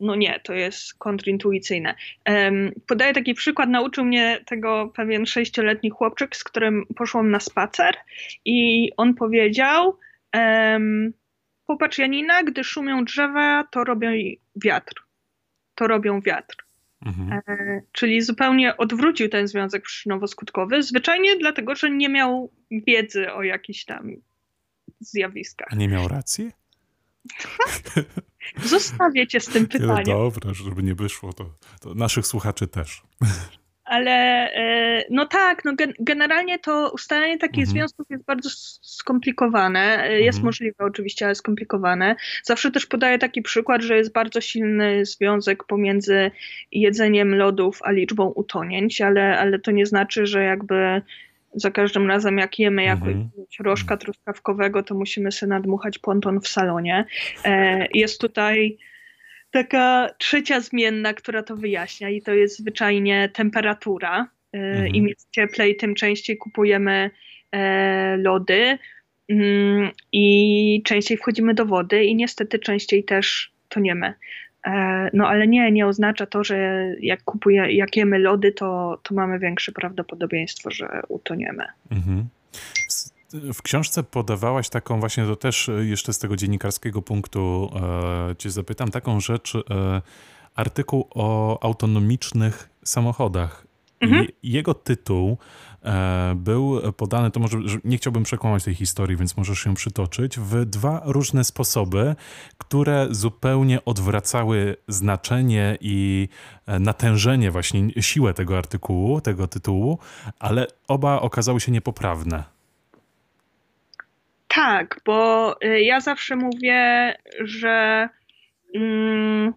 no nie, to jest kontrintuicyjne. Podaję taki przykład, nauczył mnie tego pewien sześcioletni chłopczyk, z którym poszłam na spacer i on powiedział um, popatrz Janina, gdy szumią drzewa, to robią wiatr. To robią wiatr. Mhm. E, czyli zupełnie odwrócił ten związek przyczynowo-skutkowy, zwyczajnie dlatego, że nie miał wiedzy o jakichś tam zjawiskach. A nie miał racji? Zostawię cię z tym pytaniem. No dobra, żeby nie wyszło, to, to naszych słuchaczy też. Ale e, no tak, no generalnie to ustalenie takich mhm. związków jest bardzo skomplikowane. Jest mhm. możliwe oczywiście, ale skomplikowane. Zawsze też podaję taki przykład, że jest bardzo silny związek pomiędzy jedzeniem lodów a liczbą utonięć, ale, ale to nie znaczy, że jakby za każdym razem jak jemy jakiegoś mhm. rożka truskawkowego, to musimy sobie nadmuchać ponton w salonie. E, jest tutaj taka trzecia zmienna, która to wyjaśnia i to jest zwyczajnie temperatura. E, mhm. Im jest cieplej, tym częściej kupujemy e, lody mm, i częściej wchodzimy do wody i niestety częściej też toniemy. E, no ale nie, nie oznacza to, że jak kupuje, jak jemy lody, to, to mamy większe prawdopodobieństwo, że utoniemy. Mhm. W książce podawałaś taką właśnie, to też jeszcze z tego dziennikarskiego punktu e, cię zapytam, taką rzecz, e, artykuł o autonomicznych samochodach. Mhm. Jego tytuł e, był podany, to może nie chciałbym przekłamać tej historii, więc możesz ją przytoczyć, w dwa różne sposoby, które zupełnie odwracały znaczenie i e, natężenie, właśnie siłę tego artykułu, tego tytułu, ale oba okazały się niepoprawne. Tak, bo y, ja zawsze mówię, że mm,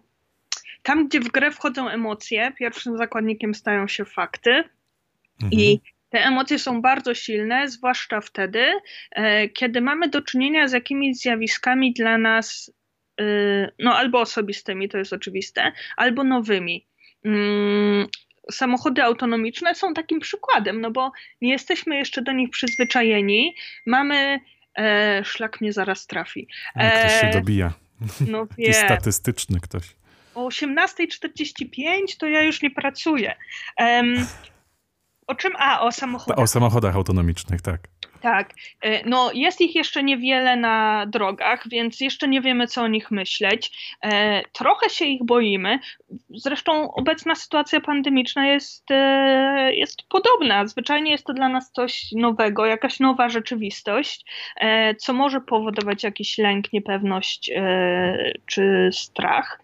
tam, gdzie w grę wchodzą emocje, pierwszym zakładnikiem stają się fakty. Mhm. I te emocje są bardzo silne, zwłaszcza wtedy, e, kiedy mamy do czynienia z jakimiś zjawiskami dla nas, e, no albo osobistymi, to jest oczywiste, albo nowymi. Mm, samochody autonomiczne są takim przykładem, no bo nie jesteśmy jeszcze do nich przyzwyczajeni. Mamy e, szlak mnie zaraz trafi. E, ktoś się dobija. No wie. statystyczny ktoś. O 18.45 to ja już nie pracuję. Um, o czym? A, o samochodach. O samochodach autonomicznych, tak. Tak, e, no jest ich jeszcze niewiele na drogach, więc jeszcze nie wiemy, co o nich myśleć. E, trochę się ich boimy. Zresztą obecna sytuacja pandemiczna jest, e, jest podobna. Zwyczajnie jest to dla nas coś nowego, jakaś nowa rzeczywistość, co może powodować jakiś lęk, niepewność czy strach.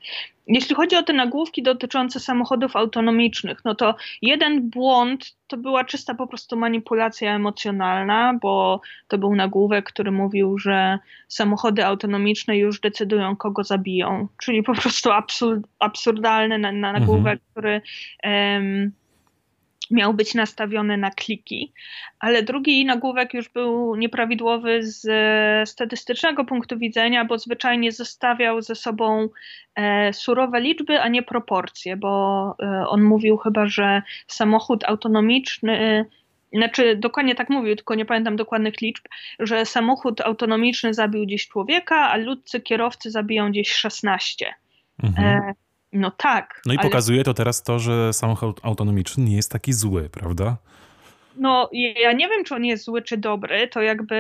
Jeśli chodzi o te nagłówki dotyczące samochodów autonomicznych, no to jeden błąd to była czysta po prostu manipulacja emocjonalna, bo to był nagłówek, który mówił, że samochody autonomiczne już decydują, kogo zabiją. Czyli po prostu absurd, absurdalny na, na nagłówek, mhm. który. Um, miał być nastawiony na kliki, ale drugi nagłówek już był nieprawidłowy z statystycznego punktu widzenia, bo zwyczajnie zestawiał ze sobą e, surowe liczby, a nie proporcje, bo e, on mówił chyba, że samochód autonomiczny znaczy dokładnie tak mówił, tylko nie pamiętam dokładnych liczb, że samochód autonomiczny zabił gdzieś człowieka, a ludcy kierowcy zabiją gdzieś 16. Mhm. E, no tak. No i ale... pokazuje to teraz to, że samochód autonomiczny nie jest taki zły, prawda? No ja nie wiem, czy on jest zły czy dobry, to jakby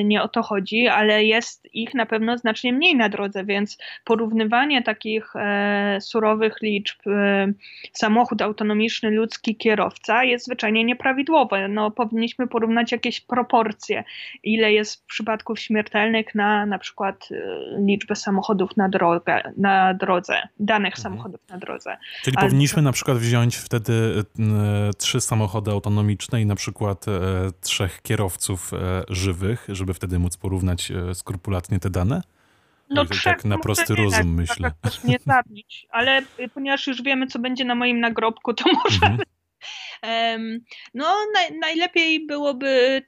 y, nie o to chodzi, ale jest ich na pewno znacznie mniej na drodze, więc porównywanie takich e, surowych liczb e, samochód autonomiczny, ludzki kierowca jest zwyczajnie nieprawidłowe. No, powinniśmy porównać jakieś proporcje, ile jest przypadków śmiertelnych na na przykład e, liczbę samochodów na, drogę, na drodze, danych mhm. samochodów na drodze. Czyli ale... powinniśmy na przykład wziąć wtedy trzy samochody autonomiczne i na przykład e, trzech kierowców e, żywych, żeby wtedy móc porównać e, skrupulatnie te dane? No trzech, tak na prosty nie, rozum, tak, myślę. Tak, tak, nie zabić, ale ponieważ już wiemy, co będzie na moim nagrobku, to możemy. Mhm. no naj, najlepiej byłoby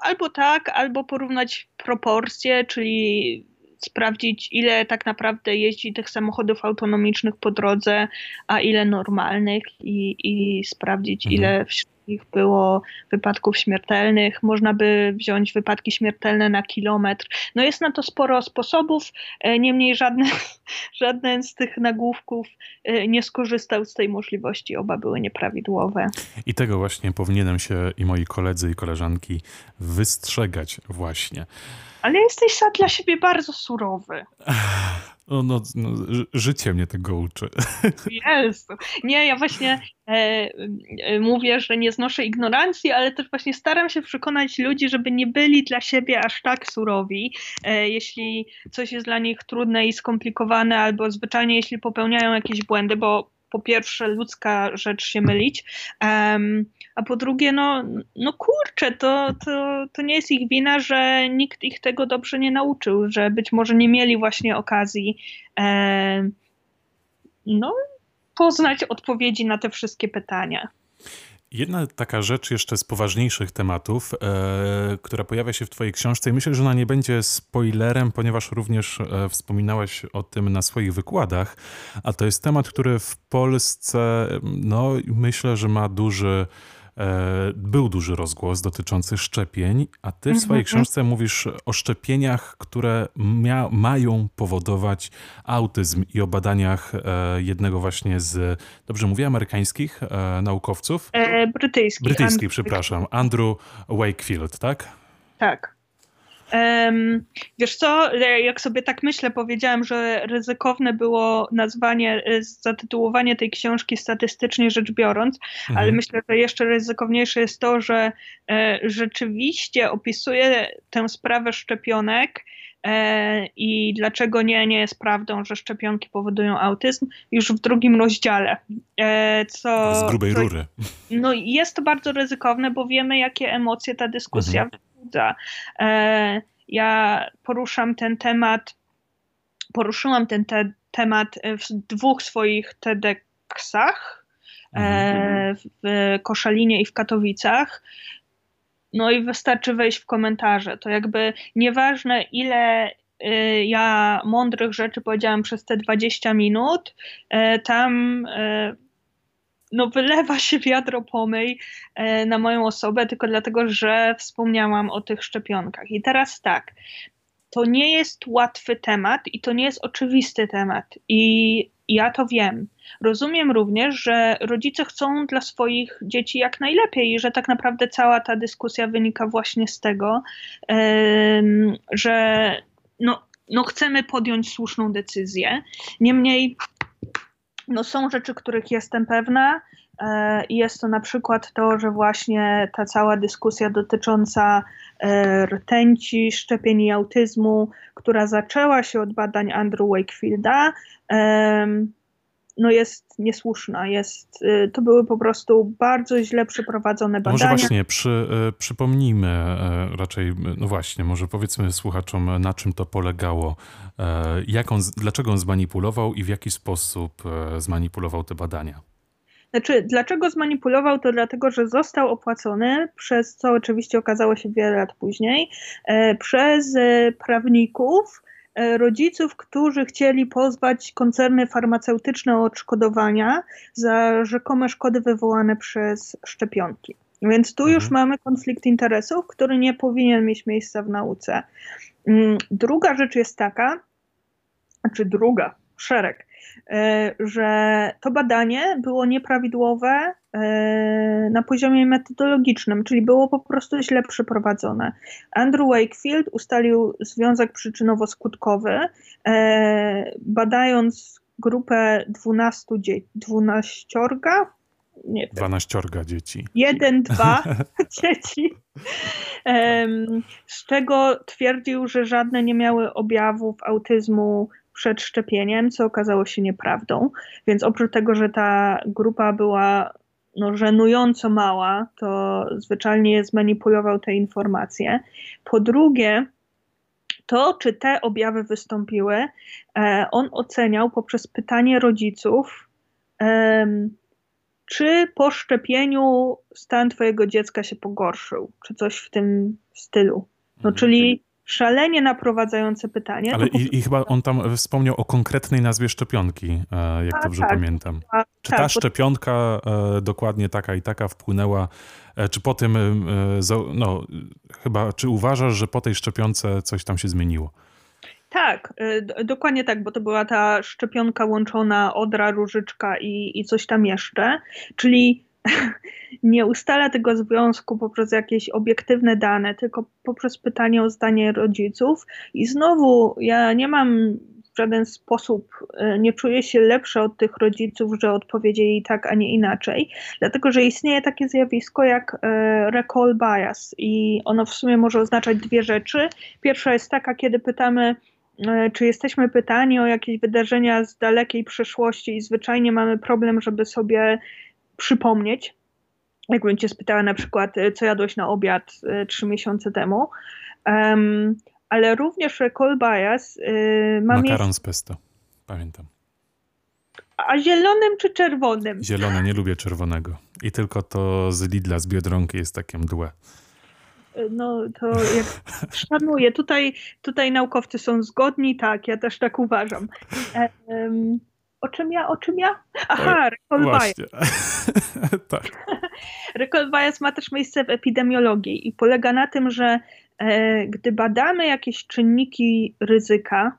albo tak, albo porównać proporcje, czyli sprawdzić, ile tak naprawdę jeździ tych samochodów autonomicznych po drodze, a ile normalnych i, i sprawdzić, mhm. ile wśród nich było wypadków śmiertelnych. Można by wziąć wypadki śmiertelne na kilometr. No jest na to sporo sposobów, e, niemniej żadne, żaden z tych nagłówków e, nie skorzystał z tej możliwości. Oba były nieprawidłowe. I tego właśnie powinienem się i moi koledzy i koleżanki wystrzegać właśnie. Ale jesteś dla siebie bardzo surowy. No, no, no, życie mnie tego uczy. Jezu. Nie, ja właśnie e, e, mówię, że nie znoszę ignorancji, ale też właśnie staram się przekonać ludzi, żeby nie byli dla siebie aż tak surowi. E, jeśli coś jest dla nich trudne i skomplikowane, albo zwyczajnie jeśli popełniają jakieś błędy, bo po pierwsze ludzka rzecz się mylić, um, a po drugie, no, no kurczę, to, to, to nie jest ich wina, że nikt ich tego dobrze nie nauczył, że być może nie mieli właśnie okazji no, poznać odpowiedzi na te wszystkie pytania. Jedna taka rzecz jeszcze z poważniejszych tematów, e, która pojawia się w Twojej książce, i myślę, że ona nie będzie spoilerem, ponieważ również e, wspominałeś o tym na swoich wykładach, a to jest temat, który w Polsce, no myślę, że ma duży był duży rozgłos dotyczący szczepień, a ty w swojej mhm. książce mówisz o szczepieniach, które mia- mają powodować autyzm i o badaniach e, jednego właśnie z, dobrze mówię, amerykańskich e, naukowców? E, brytyjskich. Brytyjskich, przepraszam. Andrew Wakefield, tak? Tak. Wiesz co, jak sobie tak myślę, powiedziałam, że ryzykowne było nazwanie, e, zatytułowanie tej książki statystycznie rzecz biorąc, mhm. ale myślę, że jeszcze ryzykowniejsze jest to, że e, rzeczywiście opisuje tę sprawę szczepionek e, i dlaczego nie, nie jest prawdą, że szczepionki powodują autyzm, już w drugim rozdziale. Co, Z grubej co, rury. No jest to bardzo ryzykowne, bo wiemy, jakie emocje ta dyskusja mhm wzbudza. E, ja poruszam ten temat, poruszyłam ten te, temat w dwóch swoich TEDxach, e, mhm. w Koszalinie i w Katowicach. No i wystarczy wejść w komentarze. To jakby nieważne, ile y, ja mądrych rzeczy powiedziałam przez te 20 minut, e, tam no wylewa się wiadro pomyj e, na moją osobę tylko dlatego, że wspomniałam o tych szczepionkach. I teraz tak, to nie jest łatwy temat i to nie jest oczywisty temat. I ja to wiem. Rozumiem również, że rodzice chcą dla swoich dzieci jak najlepiej i że tak naprawdę cała ta dyskusja wynika właśnie z tego, że no, no chcemy podjąć słuszną decyzję. Niemniej no są rzeczy, których jestem pewna. E, I jest to na przykład to, że właśnie ta cała dyskusja dotycząca e, rtęci, szczepień i autyzmu, która zaczęła się od badań Andrew Wakefielda, no jest niesłuszna. Jest, y, to były po prostu bardzo źle przeprowadzone badania. Może właśnie przy, y, przypomnijmy y, raczej, no właśnie, może powiedzmy słuchaczom, na czym to polegało, jak on, dlaczego on zmanipulował i w jaki sposób zmanipulował te badania. Znaczy, dlaczego zmanipulował, to dlatego, że został opłacony, przez co oczywiście okazało się wiele lat później, przez prawników, rodziców, którzy chcieli pozwać koncerny farmaceutyczne o odszkodowania za rzekome szkody wywołane przez szczepionki. Więc tu mhm. już mamy konflikt interesów, który nie powinien mieć miejsca w nauce. Mm, druga rzecz jest taka, znaczy druga, szereg, e, że to badanie było nieprawidłowe e, na poziomie metodologicznym, czyli było po prostu źle przeprowadzone. Andrew Wakefield ustalił związek przyczynowo-skutkowy, e, badając grupę 12 dzieci, 12 nie wiem. 12 dzieci. Jeden, dwa dzieci. Z czego twierdził, że żadne nie miały objawów autyzmu przed szczepieniem, co okazało się nieprawdą. Więc oprócz tego, że ta grupa była no, żenująco mała, to zwyczajnie zmanipulował te informacje. Po drugie, to, czy te objawy wystąpiły, e, on oceniał poprzez pytanie rodziców, czy po szczepieniu stan twojego dziecka się pogorszył, czy coś w tym stylu. No, mhm. czyli szalenie naprowadzające pytanie. Ale i, i, chyba on tam wspomniał o konkretnej nazwie szczepionki, e, jak A, dobrze tak, pamiętam. A, czy tak, ta szczepionka e, dokładnie taka i taka wpłynęła, e, czy po tym, no chyba, czy uważasz, że po tej szczepionce coś tam się zmieniło? Tak, dokładnie tak, bo to była ta szczepionka łączona odra, różyczka i, i coś tam jeszcze, czyli nie ustala tego związku poprzez jakieś obiektywne dane, tylko poprzez pytanie o zdanie rodziców. I znowu ja nie mam w żaden sposób, e, nie czuję się lepsza od tych rodziców, że odpowiedzieli tak, a nie inaczej, dlatego że istnieje takie zjawisko jak e, recall bias i ono w sumie może oznaczać dwie rzeczy. Pierwsza jest taka, kiedy pytamy, e, czy jesteśmy pytani o jakieś wydarzenia z dalekiej przeszłości i zwyczajnie mamy problem, żeby sobie przypomnieć. Jakbym cię spytała na przykład, e, co jadłeś na obiad e, trzy miesiące temu. Um, ale również recall bias yy, ma Makaron miejsce... z pesto, pamiętam. A zielonym czy czerwonym? Zielone, nie lubię czerwonego. I tylko to z Lidla, z Biedronki jest takie mdłe. No to jak szanuję. Tutaj, tutaj naukowcy są zgodni, tak, ja też tak uważam. Um, o czym ja, o czym ja? Aha, recall bias. tak. recall bias ma też miejsce w epidemiologii i polega na tym, że e, gdy badamy jakieś czynniki ryzyka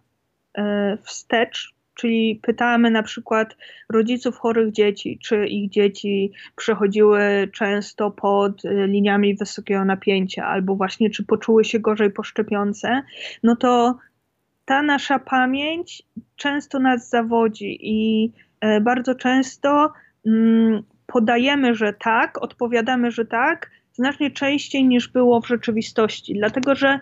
e, wstecz, czyli pytamy na przykład rodziców chorych dzieci, czy ich dzieci przechodziły często pod e, liniami wysokiego napięcia, albo właśnie czy poczuły się gorzej po szczepionce, no to ta nasza pamięć często nas zawodzi i e, bardzo często mm, podajemy, że tak, odpowiadamy, że tak, znacznie częściej niż było w rzeczywistości. Dlatego, że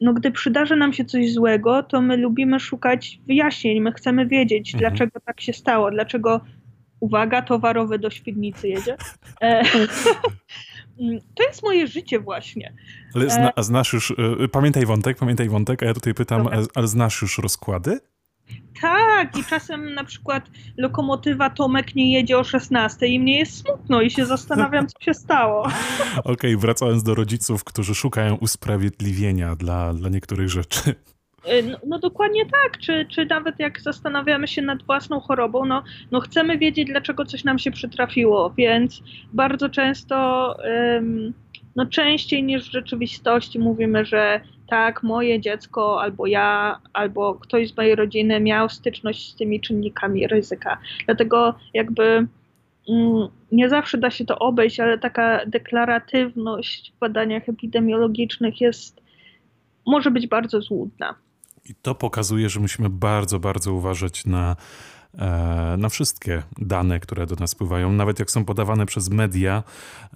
no, gdy przydarzy nam się coś złego, to my lubimy szukać wyjaśnień, my chcemy wiedzieć, mhm. dlaczego tak się stało, dlaczego uwaga, towarowy do Świdnicy jedzie. E, to jest moje życie właśnie. Ale zna, a znasz już, y, pamiętaj wątek, pamiętaj wątek, a ja tutaj pytam, ale znasz już rozkłady? Tak, i czasem na przykład lokomotywa Tomek nie jedzie o 16 i mnie jest smutno i się zastanawiam, co się stało. Okej, okay, wracając do rodziców, którzy szukają usprawiedliwienia dla, dla niektórych rzeczy. Y, no, no, dokładnie tak, czy, czy nawet jak zastanawiamy się nad własną chorobą, no, no chcemy wiedzieć, dlaczego coś nam się przytrafiło, więc bardzo często, no częściej niż w rzeczywistości mówimy, że tak, moje dziecko, albo ja, albo ktoś z mojej rodziny miał styczność z tymi czynnikami ryzyka. Dlatego jakby mm, nie zawsze da się to obejść, ale taka deklaratywność w badaniach epidemiologicznych jest, może być bardzo złudna. I to pokazuje, że musimy bardzo, bardzo uważać na E, na wszystkie dane, które do nas pływają. Nawet jak są podawane przez media,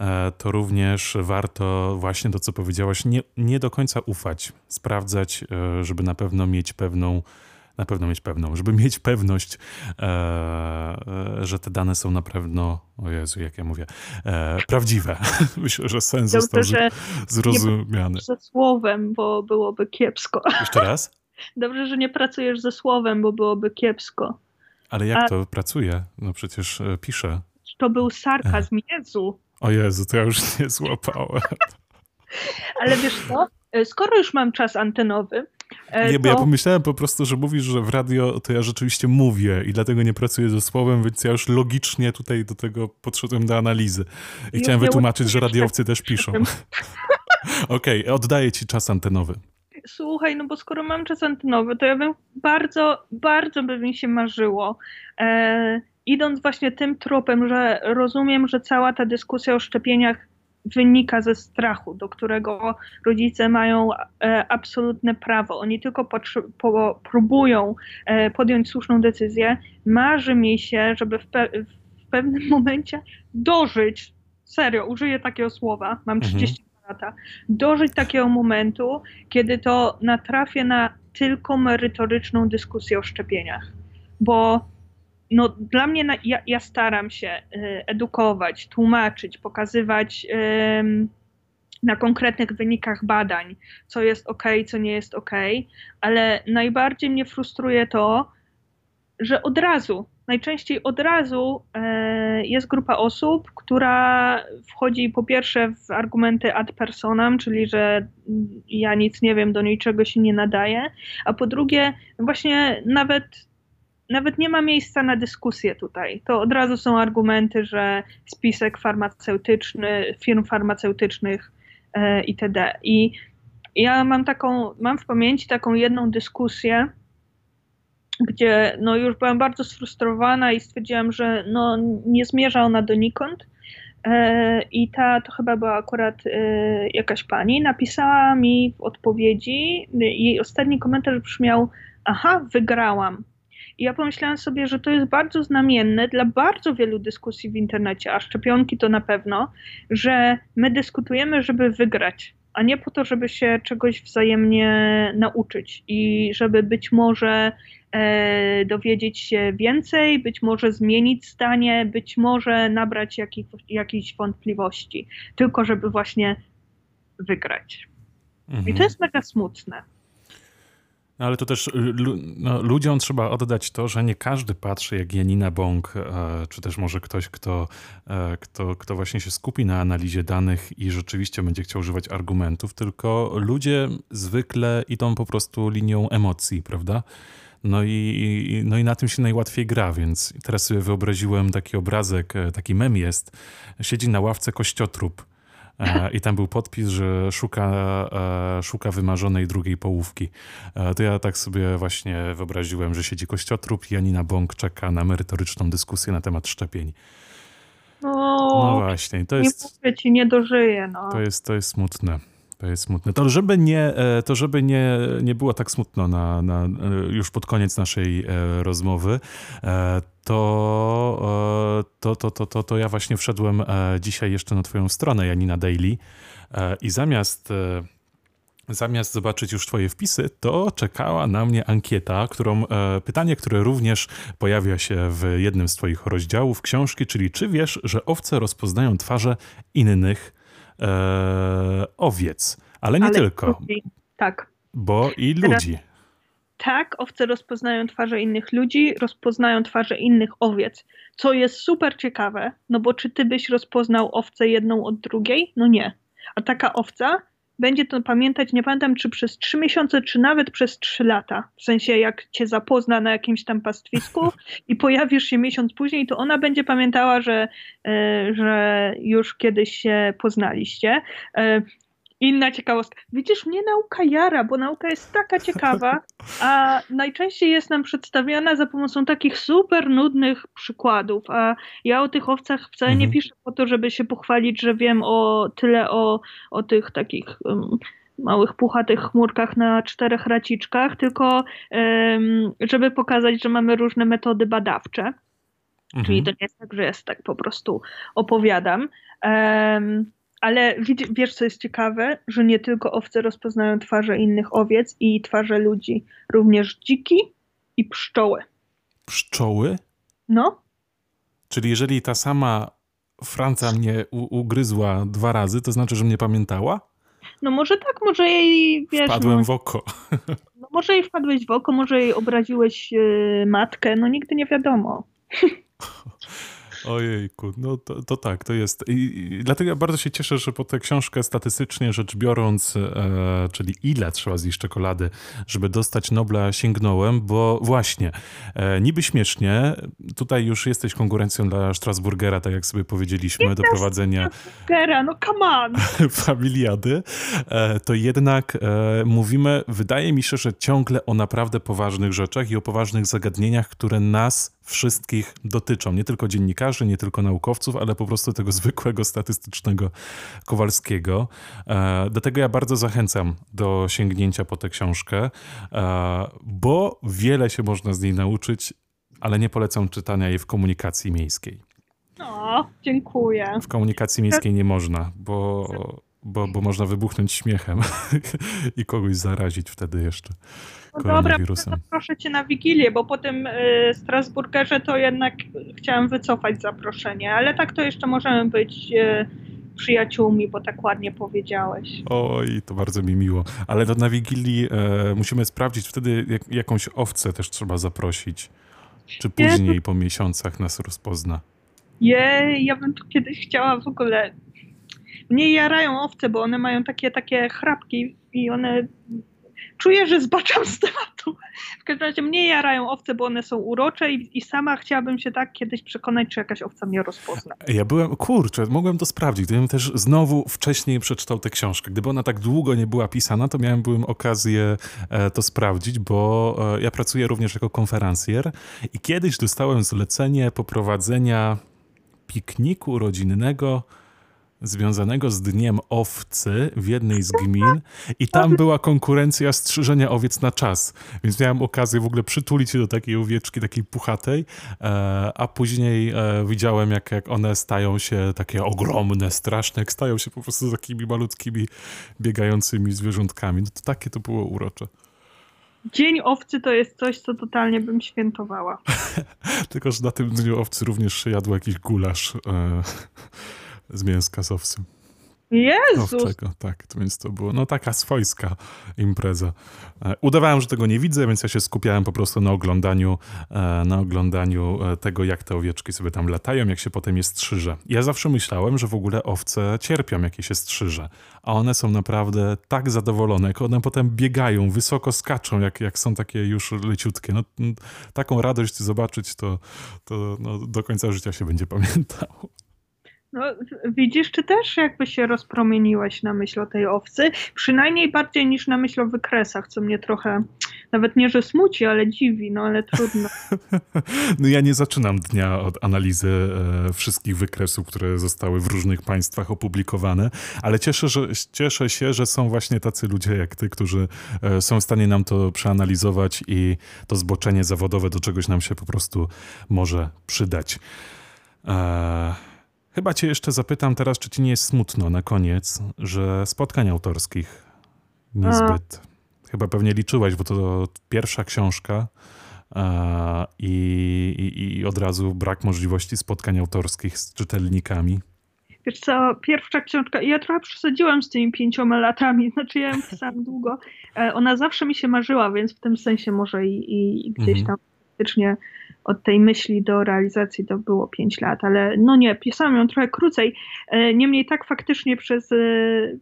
e, to również warto właśnie to, co powiedziałaś, nie, nie do końca ufać, sprawdzać, e, żeby na pewno mieć pewną na pewno mieć pewną, żeby mieć pewność, że te dane są na pewno, o Jezu, jak ja mówię, prawdziwe. Myślę, że sens został zrozumiany. Nie słowem, bo byłoby kiepsko. Jeszcze raz? Dobrze, że nie pracujesz ze słowem, bo byłoby kiepsko. Ale jak A... to pracuje? No przecież e, pisze. To był sarkazm, Jezu. O Jezu, to ja już nie złapałem. Ale wiesz co? E, skoro już mam czas antenowy, e, nie, bo ja pomyślałem po prostu, że mówisz, że w radio to ja rzeczywiście mówię i dlatego nie pracuję ze słowem, więc ja już logicznie tutaj do tego podszedłem do analizy. I chciałem wytłumaczyć, że radiowcy też piszą. Okej, okay, oddaję ci czas antenowy słuchaj, no bo skoro mam czas antenowy, to ja bym bardzo, bardzo by mi się marzyło, e, idąc właśnie tym tropem, że rozumiem, że cała ta dyskusja o szczepieniach wynika ze strachu, do którego rodzice mają e, absolutne prawo. Oni tylko po, próbują e, podjąć słuszną decyzję. Marzy mi się, żeby w, pe w pewnym momencie dożyć, serio, użyję takiego słowa, mam 30 mhm lata, dożyć takiego momentu, kiedy to natrafię na tylko merytoryczną dyskusję o szczepieniach. Bo no, dla mnie, na, ja, ja, staram się y, edukować, tłumaczyć, pokazywać y, na konkretnych wynikach badań, co jest ok, co nie jest ok, ale najbardziej mnie frustruje to, że od razu najczęściej od razu e, jest grupa osób, która wchodzi po pierwsze w argumenty ad personam, czyli że ja nic nie wiem, do niczego się nie nadaje, a po drugie właśnie nawet nawet nie ma miejsca na dyskusję tutaj. To od razu są argumenty, że spisek farmaceutyczny, firm farmaceutycznych e, itd. I ja mam taką, mam w pamięci taką jedną dyskusję, gdzie no już byłam bardzo sfrustrowana i stwierdziłam, że no nie zmierza ona donikąd. E, I ta, to chyba była akurat e, jakaś pani, napisała mi w odpowiedzi, jej ostatni komentarz brzmiał, aha, wygrałam. I ja pomyślałam sobie, że to jest bardzo znamienne dla bardzo wielu dyskusji w internecie, a szczepionki to na pewno, że my dyskutujemy, żeby wygrać, a nie po to, żeby się czegoś wzajemnie nauczyć i żeby być może e, dowiedzieć się więcej, być może zmienić zdanie, być może nabrać jakich, jakichś wątpliwości, tylko żeby właśnie wygrać. Mhm. I to mhm. jest mega smutne. No ale to też no, ludziom trzeba oddać to, że nie każdy patrzy jak Janina Bąk, e, czy też może ktoś, kto, e, kto, kto właśnie się skupi na analizie danych i rzeczywiście będzie chciał używać argumentów, tylko ludzie zwykle idą po prostu linią emocji, prawda? No i, no i na tym się najłatwiej gra, więc teraz sobie wyobraziłem taki obrazek, e, taki mem jest, siedzi na ławce kościotrup I tam był podpis, że szuka, e, szuka wymarzonej drugiej połówki. E, to ja tak sobie właśnie wyobraziłem, że siedzi kościotrup i Janina Bąk czeka na merytoryczną dyskusję na temat szczepień. No, no właśnie, to jest... Nie ci, nie dożyję. No. To, jest, to jest smutne. To jest smutne. To żeby nie, to żeby nie, nie było tak smutno na, na, już pod koniec naszej rozmowy, to, to, to, to, to, to ja właśnie wszedłem dzisiaj jeszcze na twoją stronę, Janina Daily i zamiast zamiast zobaczyć już twoje wpisy, to czekała na mnie ankieta, którą, pytanie, które również pojawia się w jednym z twoich rozdziałów książki, czyli czy wiesz, że owce rozpoznają twarze innych e, owiec, ale nie ale tylko. Ludzi. Tak. Bo i ludzi tak, owce rozpoznają twarze innych ludzi, rozpoznają twarze innych owiec, co jest super ciekawe, no bo czy ty byś rozpoznał owcę jedną od drugiej? No nie. A taka owca będzie to pamiętać, nie pamiętam, czy przez trzy miesiące, czy nawet przez trzy lata. W sensie, jak cię zapozna na jakimś tam pastwisku i pojawisz się miesiąc później, to ona będzie pamiętała, że, e, że już kiedyś się poznaliście. Inna ciekawostka. Widzisz, mnie nauka jara, bo nauka jest taka ciekawa, a najczęściej jest nam przedstawiana za pomocą takich super nudnych przykładów. A ja o tych owcach wcale nie Mhm. piszę po to, żeby się pochwalić, że wiem o tyle o, o tych takich um, małych puchatych chmurkach na czterech raciczkach, tylko em, żeby pokazać, że mamy różne metody badawcze. Czyli Mhm. to nie jest tak, że jest tak po prostu opowiadam. Em, ale wiesz, co jest ciekawe? Że nie tylko owce rozpoznają twarze innych owiec i twarze ludzi, również dziki i pszczoły. Pszczoły? No, Czyli jeżeli ta sama Franca mnie ugryzła dwa razy, to znaczy, że mnie pamiętała? no może tak, może jej, wiesz, Wpadłem no, w oko. no, może jej wpadłeś w oko, może jej obraziłeś e, matkę, no nigdy nie wiadomo. Ojejku, no to, to tak, to jest. I, I dlatego ja bardzo się cieszę, że po tę książkę statystycznie rzecz biorąc, e, czyli ile trzeba zjeść czekolady, żeby dostać Nobla, sięgnąłem, bo właśnie, e, niby śmiesznie, tutaj już jesteś konkurencją dla Strasburgera, tak jak sobie powiedzieliśmy, do prowadzenia Gera, no come on! familiady, e, to jednak e, mówimy, wydaje mi się, że ciągle o naprawdę poważnych rzeczach i o poważnych zagadnieniach, które nas wszystkich dotyczą. Nie tylko dziennikarzy, nie tylko naukowców, ale po prostu tego zwykłego statystycznego Kowalskiego. E, Dlatego ja bardzo zachęcam do sięgnięcia po tę książkę, e, bo wiele się można z niej nauczyć, ale nie polecam czytania jej w komunikacji miejskiej. No, dziękuję. W komunikacji miejskiej nie można, bo, bo, bo można wybuchnąć śmiechem i kogoś zarazić wtedy jeszcze No dobra, koronawirusem. zaproszę cię na Wigilię, bo po tym y, Strasburgerze to jednak chciałam wycofać zaproszenie, ale tak to jeszcze możemy być y, przyjaciółmi, bo tak ładnie powiedziałeś. Oj, to bardzo mi miło. Ale to na Wigilii e, musimy sprawdzić, wtedy jak, jakąś owcę też trzeba zaprosić. Czy Nie, później, po miesiącach nas rozpozna. Jej, ja bym tu kiedyś chciała w ogóle. Mnie jarają owce, bo one mają takie takie chrapki i one. Czuję, że zbaczam z tematu. W każdym razie mnie jarają owce, bo one są urocze i, i sama chciałabym się tak kiedyś przekonać, czy jakaś owca mnie rozpozna. Ja byłem, kurczę, mogłem to sprawdzić. Gdybym też znowu wcześniej przeczytał tę książkę. Gdyby ona tak długo nie była pisana, to miałem byłem okazję e, to sprawdzić, bo e, ja pracuję również jako konferencjer i kiedyś dostałem zlecenie poprowadzenia pikniku rodzinnego związanego z Dniem Owcy w jednej z gmin i tam była konkurencja strzyżenia owiec na czas, więc miałem okazję w ogóle przytulić się do takiej owieczki, takiej puchatej, e, a później e, widziałem jak, jak one stają się takie ogromne, straszne, jak stają się po prostu takimi malutkimi, biegającymi zwierzątkami. No to takie to było urocze. Dzień owcy to jest coś, co totalnie bym świętowała. Tylko, że na tym dniu owcy również się jadło jakiś gulasz e, z mięska z owcy. Jezus! Owczego, tak. Więc to było no taka swojska impreza. E, Udawałem, że tego nie widzę, więc ja się skupiałem po prostu na oglądaniu, e, na oglądaniu e, tego, jak te owieczki sobie tam latają, jak się potem je strzyże. Ja zawsze myślałem, że w ogóle owce cierpią, jak je się strzyże, a one są naprawdę tak zadowolone, jak one potem biegają, wysoko skaczą, jak, jak są takie już leciutkie. No, taką radość zobaczyć, to, to no, do końca życia się będzie pamiętało. No, widzisz, czy też jakby się rozpromieniłeś na myśl o tej owcy? Przynajmniej bardziej niż na myśl o wykresach, co mnie trochę, nawet nie, że smuci, ale dziwi, no ale trudno. No ja nie zaczynam dnia od analizy e, wszystkich wykresów, które zostały w różnych państwach opublikowane, ale cieszę, że, cieszę się, że są właśnie tacy ludzie jak ty, którzy e, są w stanie nam to przeanalizować i to zboczenie zawodowe do czegoś nam się po prostu może przydać. E, chyba cię jeszcze zapytam teraz, czy ci nie jest smutno na koniec, że spotkań autorskich niezbyt. Chyba pewnie liczyłeś, bo to pierwsza książka e, i, i, i od razu brak możliwości spotkań autorskich z czytelnikami. Wiesz co, pierwsza książka, ja trochę przesadziłam z tymi pięcioma latami, znaczy ja ją pisałam długo. E, Ona zawsze mi się marzyła, więc w tym sensie może i, i, i gdzieś Mhm. tam faktycznie od tej myśli do realizacji to było pięć lat, ale no nie, pisałam ją trochę krócej. E, Niemniej tak faktycznie przez, e,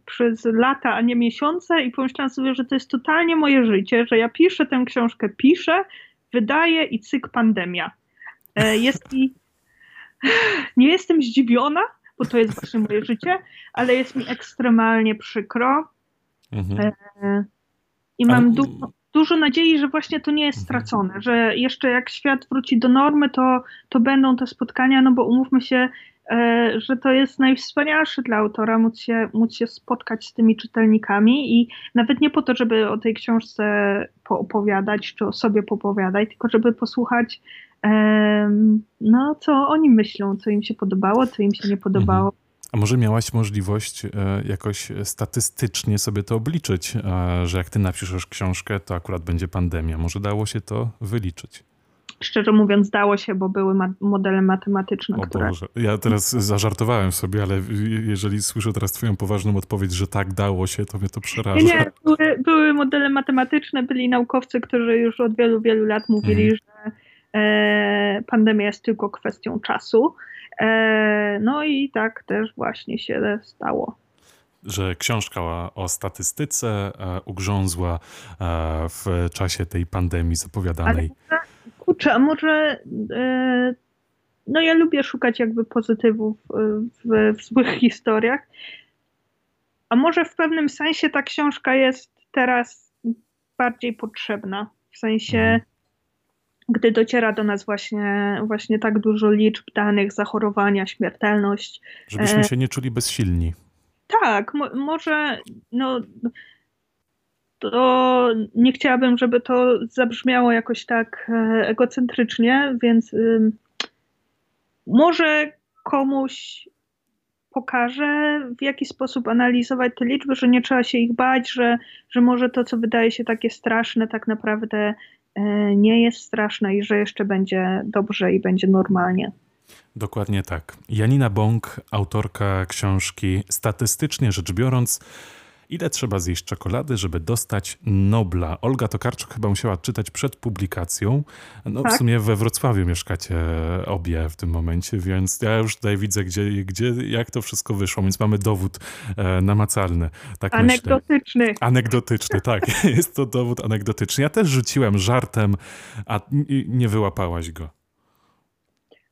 przez lata, a nie miesiące i pomyślałam sobie, że to jest totalnie moje życie, że ja piszę tę książkę, piszę, wydaję i cyk pandemia. E, Jest mi... Nie jestem zdziwiona, bo to jest właśnie moje życie, ale jest mi ekstremalnie przykro. Mhm. I mam ale... dużo, dużo nadziei, że właśnie to nie jest mhm. stracone, że jeszcze jak świat wróci do normy, to, to będą te spotkania, no bo umówmy się, E, że to jest najwspanialsze dla autora móc się, móc się spotkać z tymi czytelnikami i nawet nie po to, żeby o tej książce poopowiadać czy o sobie popowiadać, tylko żeby posłuchać no, co oni myślą, co im się podobało, co im się nie podobało. A może miałaś możliwość e, jakoś statystycznie sobie to obliczyć, e, że jak ty napiszesz książkę, to akurat będzie pandemia. Może dało się to wyliczyć? szczerze mówiąc, dało się, bo były ma modele matematyczne, o które... Boże. Ja teraz zażartowałem sobie, ale jeżeli słyszę teraz twoją poważną odpowiedź, że tak dało się, to mnie to przeraża. Nie, nie były, były modele matematyczne, byli naukowcy, którzy już od wielu, wielu lat mówili, mhm. że e, pandemia jest tylko kwestią czasu. E, no i tak też właśnie się stało że książka o statystyce e, ugrzązła e, w czasie tej pandemii zapowiadanej. Ale, kurczę, a może no ja lubię szukać jakby pozytywów w, w złych historiach, a może w pewnym sensie ta książka jest teraz bardziej potrzebna, w sensie mhm. Gdy dociera do nas właśnie, właśnie tak dużo liczb danych, zachorowania, śmiertelność. Żebyśmy się nie czuli bezsilni. Tak, mo może no, to nie chciałabym, żeby to zabrzmiało jakoś tak e, egocentrycznie, więc y, może komuś pokażę, w jaki sposób analizować te liczby, że nie trzeba się ich bać, że, że może to, co wydaje się takie straszne, tak naprawdę e, nie jest straszne i że jeszcze będzie dobrze i będzie normalnie. Dokładnie tak. Janina Bąk, autorka książki Statystycznie rzecz biorąc, Ile trzeba zjeść czekolady, żeby dostać Nobla? Olga Tokarczuk chyba musiała czytać przed publikacją. No tak. w sumie we Wrocławiu mieszkacie obie w tym momencie, więc ja już tutaj widzę, gdzie, gdzie jak to wszystko wyszło, więc mamy dowód e, namacalny. Tak anegdotyczny. Myślę. Anegdotyczny, tak. Jest to dowód anegdotyczny. Ja też rzuciłem żartem, a nie wyłapałaś go.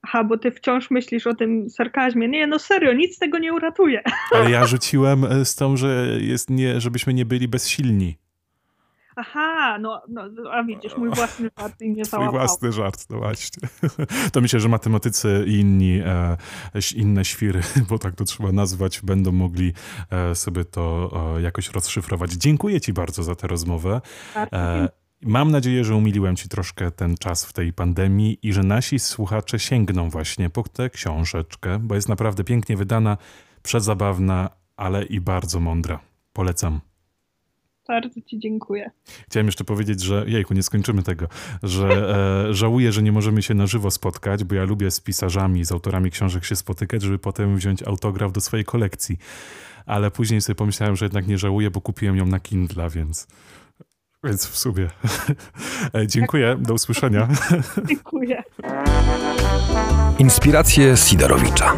Aha, bo ty wciąż myślisz o tym sarkazmie. Nie, no serio, nic tego nie uratuje. Ale ja rzuciłem e, z tą, że jest nie, żebyśmy nie byli bezsilni. Aha, no, no a widzisz, mój własny żart i nie załapał. Mój własny żart, no właśnie. To myślę, że matematycy i inni, e, inne świry, bo tak to trzeba nazwać, będą mogli e, sobie to e, jakoś rozszyfrować. Dziękuję ci bardzo za tę rozmowę. Mam nadzieję, że umiliłem Ci troszkę ten czas w tej pandemii i że nasi słuchacze sięgną właśnie po tę książeczkę, bo jest naprawdę pięknie wydana, przezabawna, ale i bardzo mądra. Polecam. Bardzo Ci dziękuję. Chciałem jeszcze powiedzieć, że jejku, nie skończymy tego, że e, żałuję, że nie możemy się na żywo spotkać, bo ja lubię z pisarzami, z autorami książek się spotykać, żeby potem wziąć autograf do swojej kolekcji. Ale później sobie pomyślałem, że jednak nie żałuję, bo kupiłem ją na Kindle, więc więc w sumie. E, dziękuję, do usłyszenia. Dziękuję. Inspiracje Sidorowicza.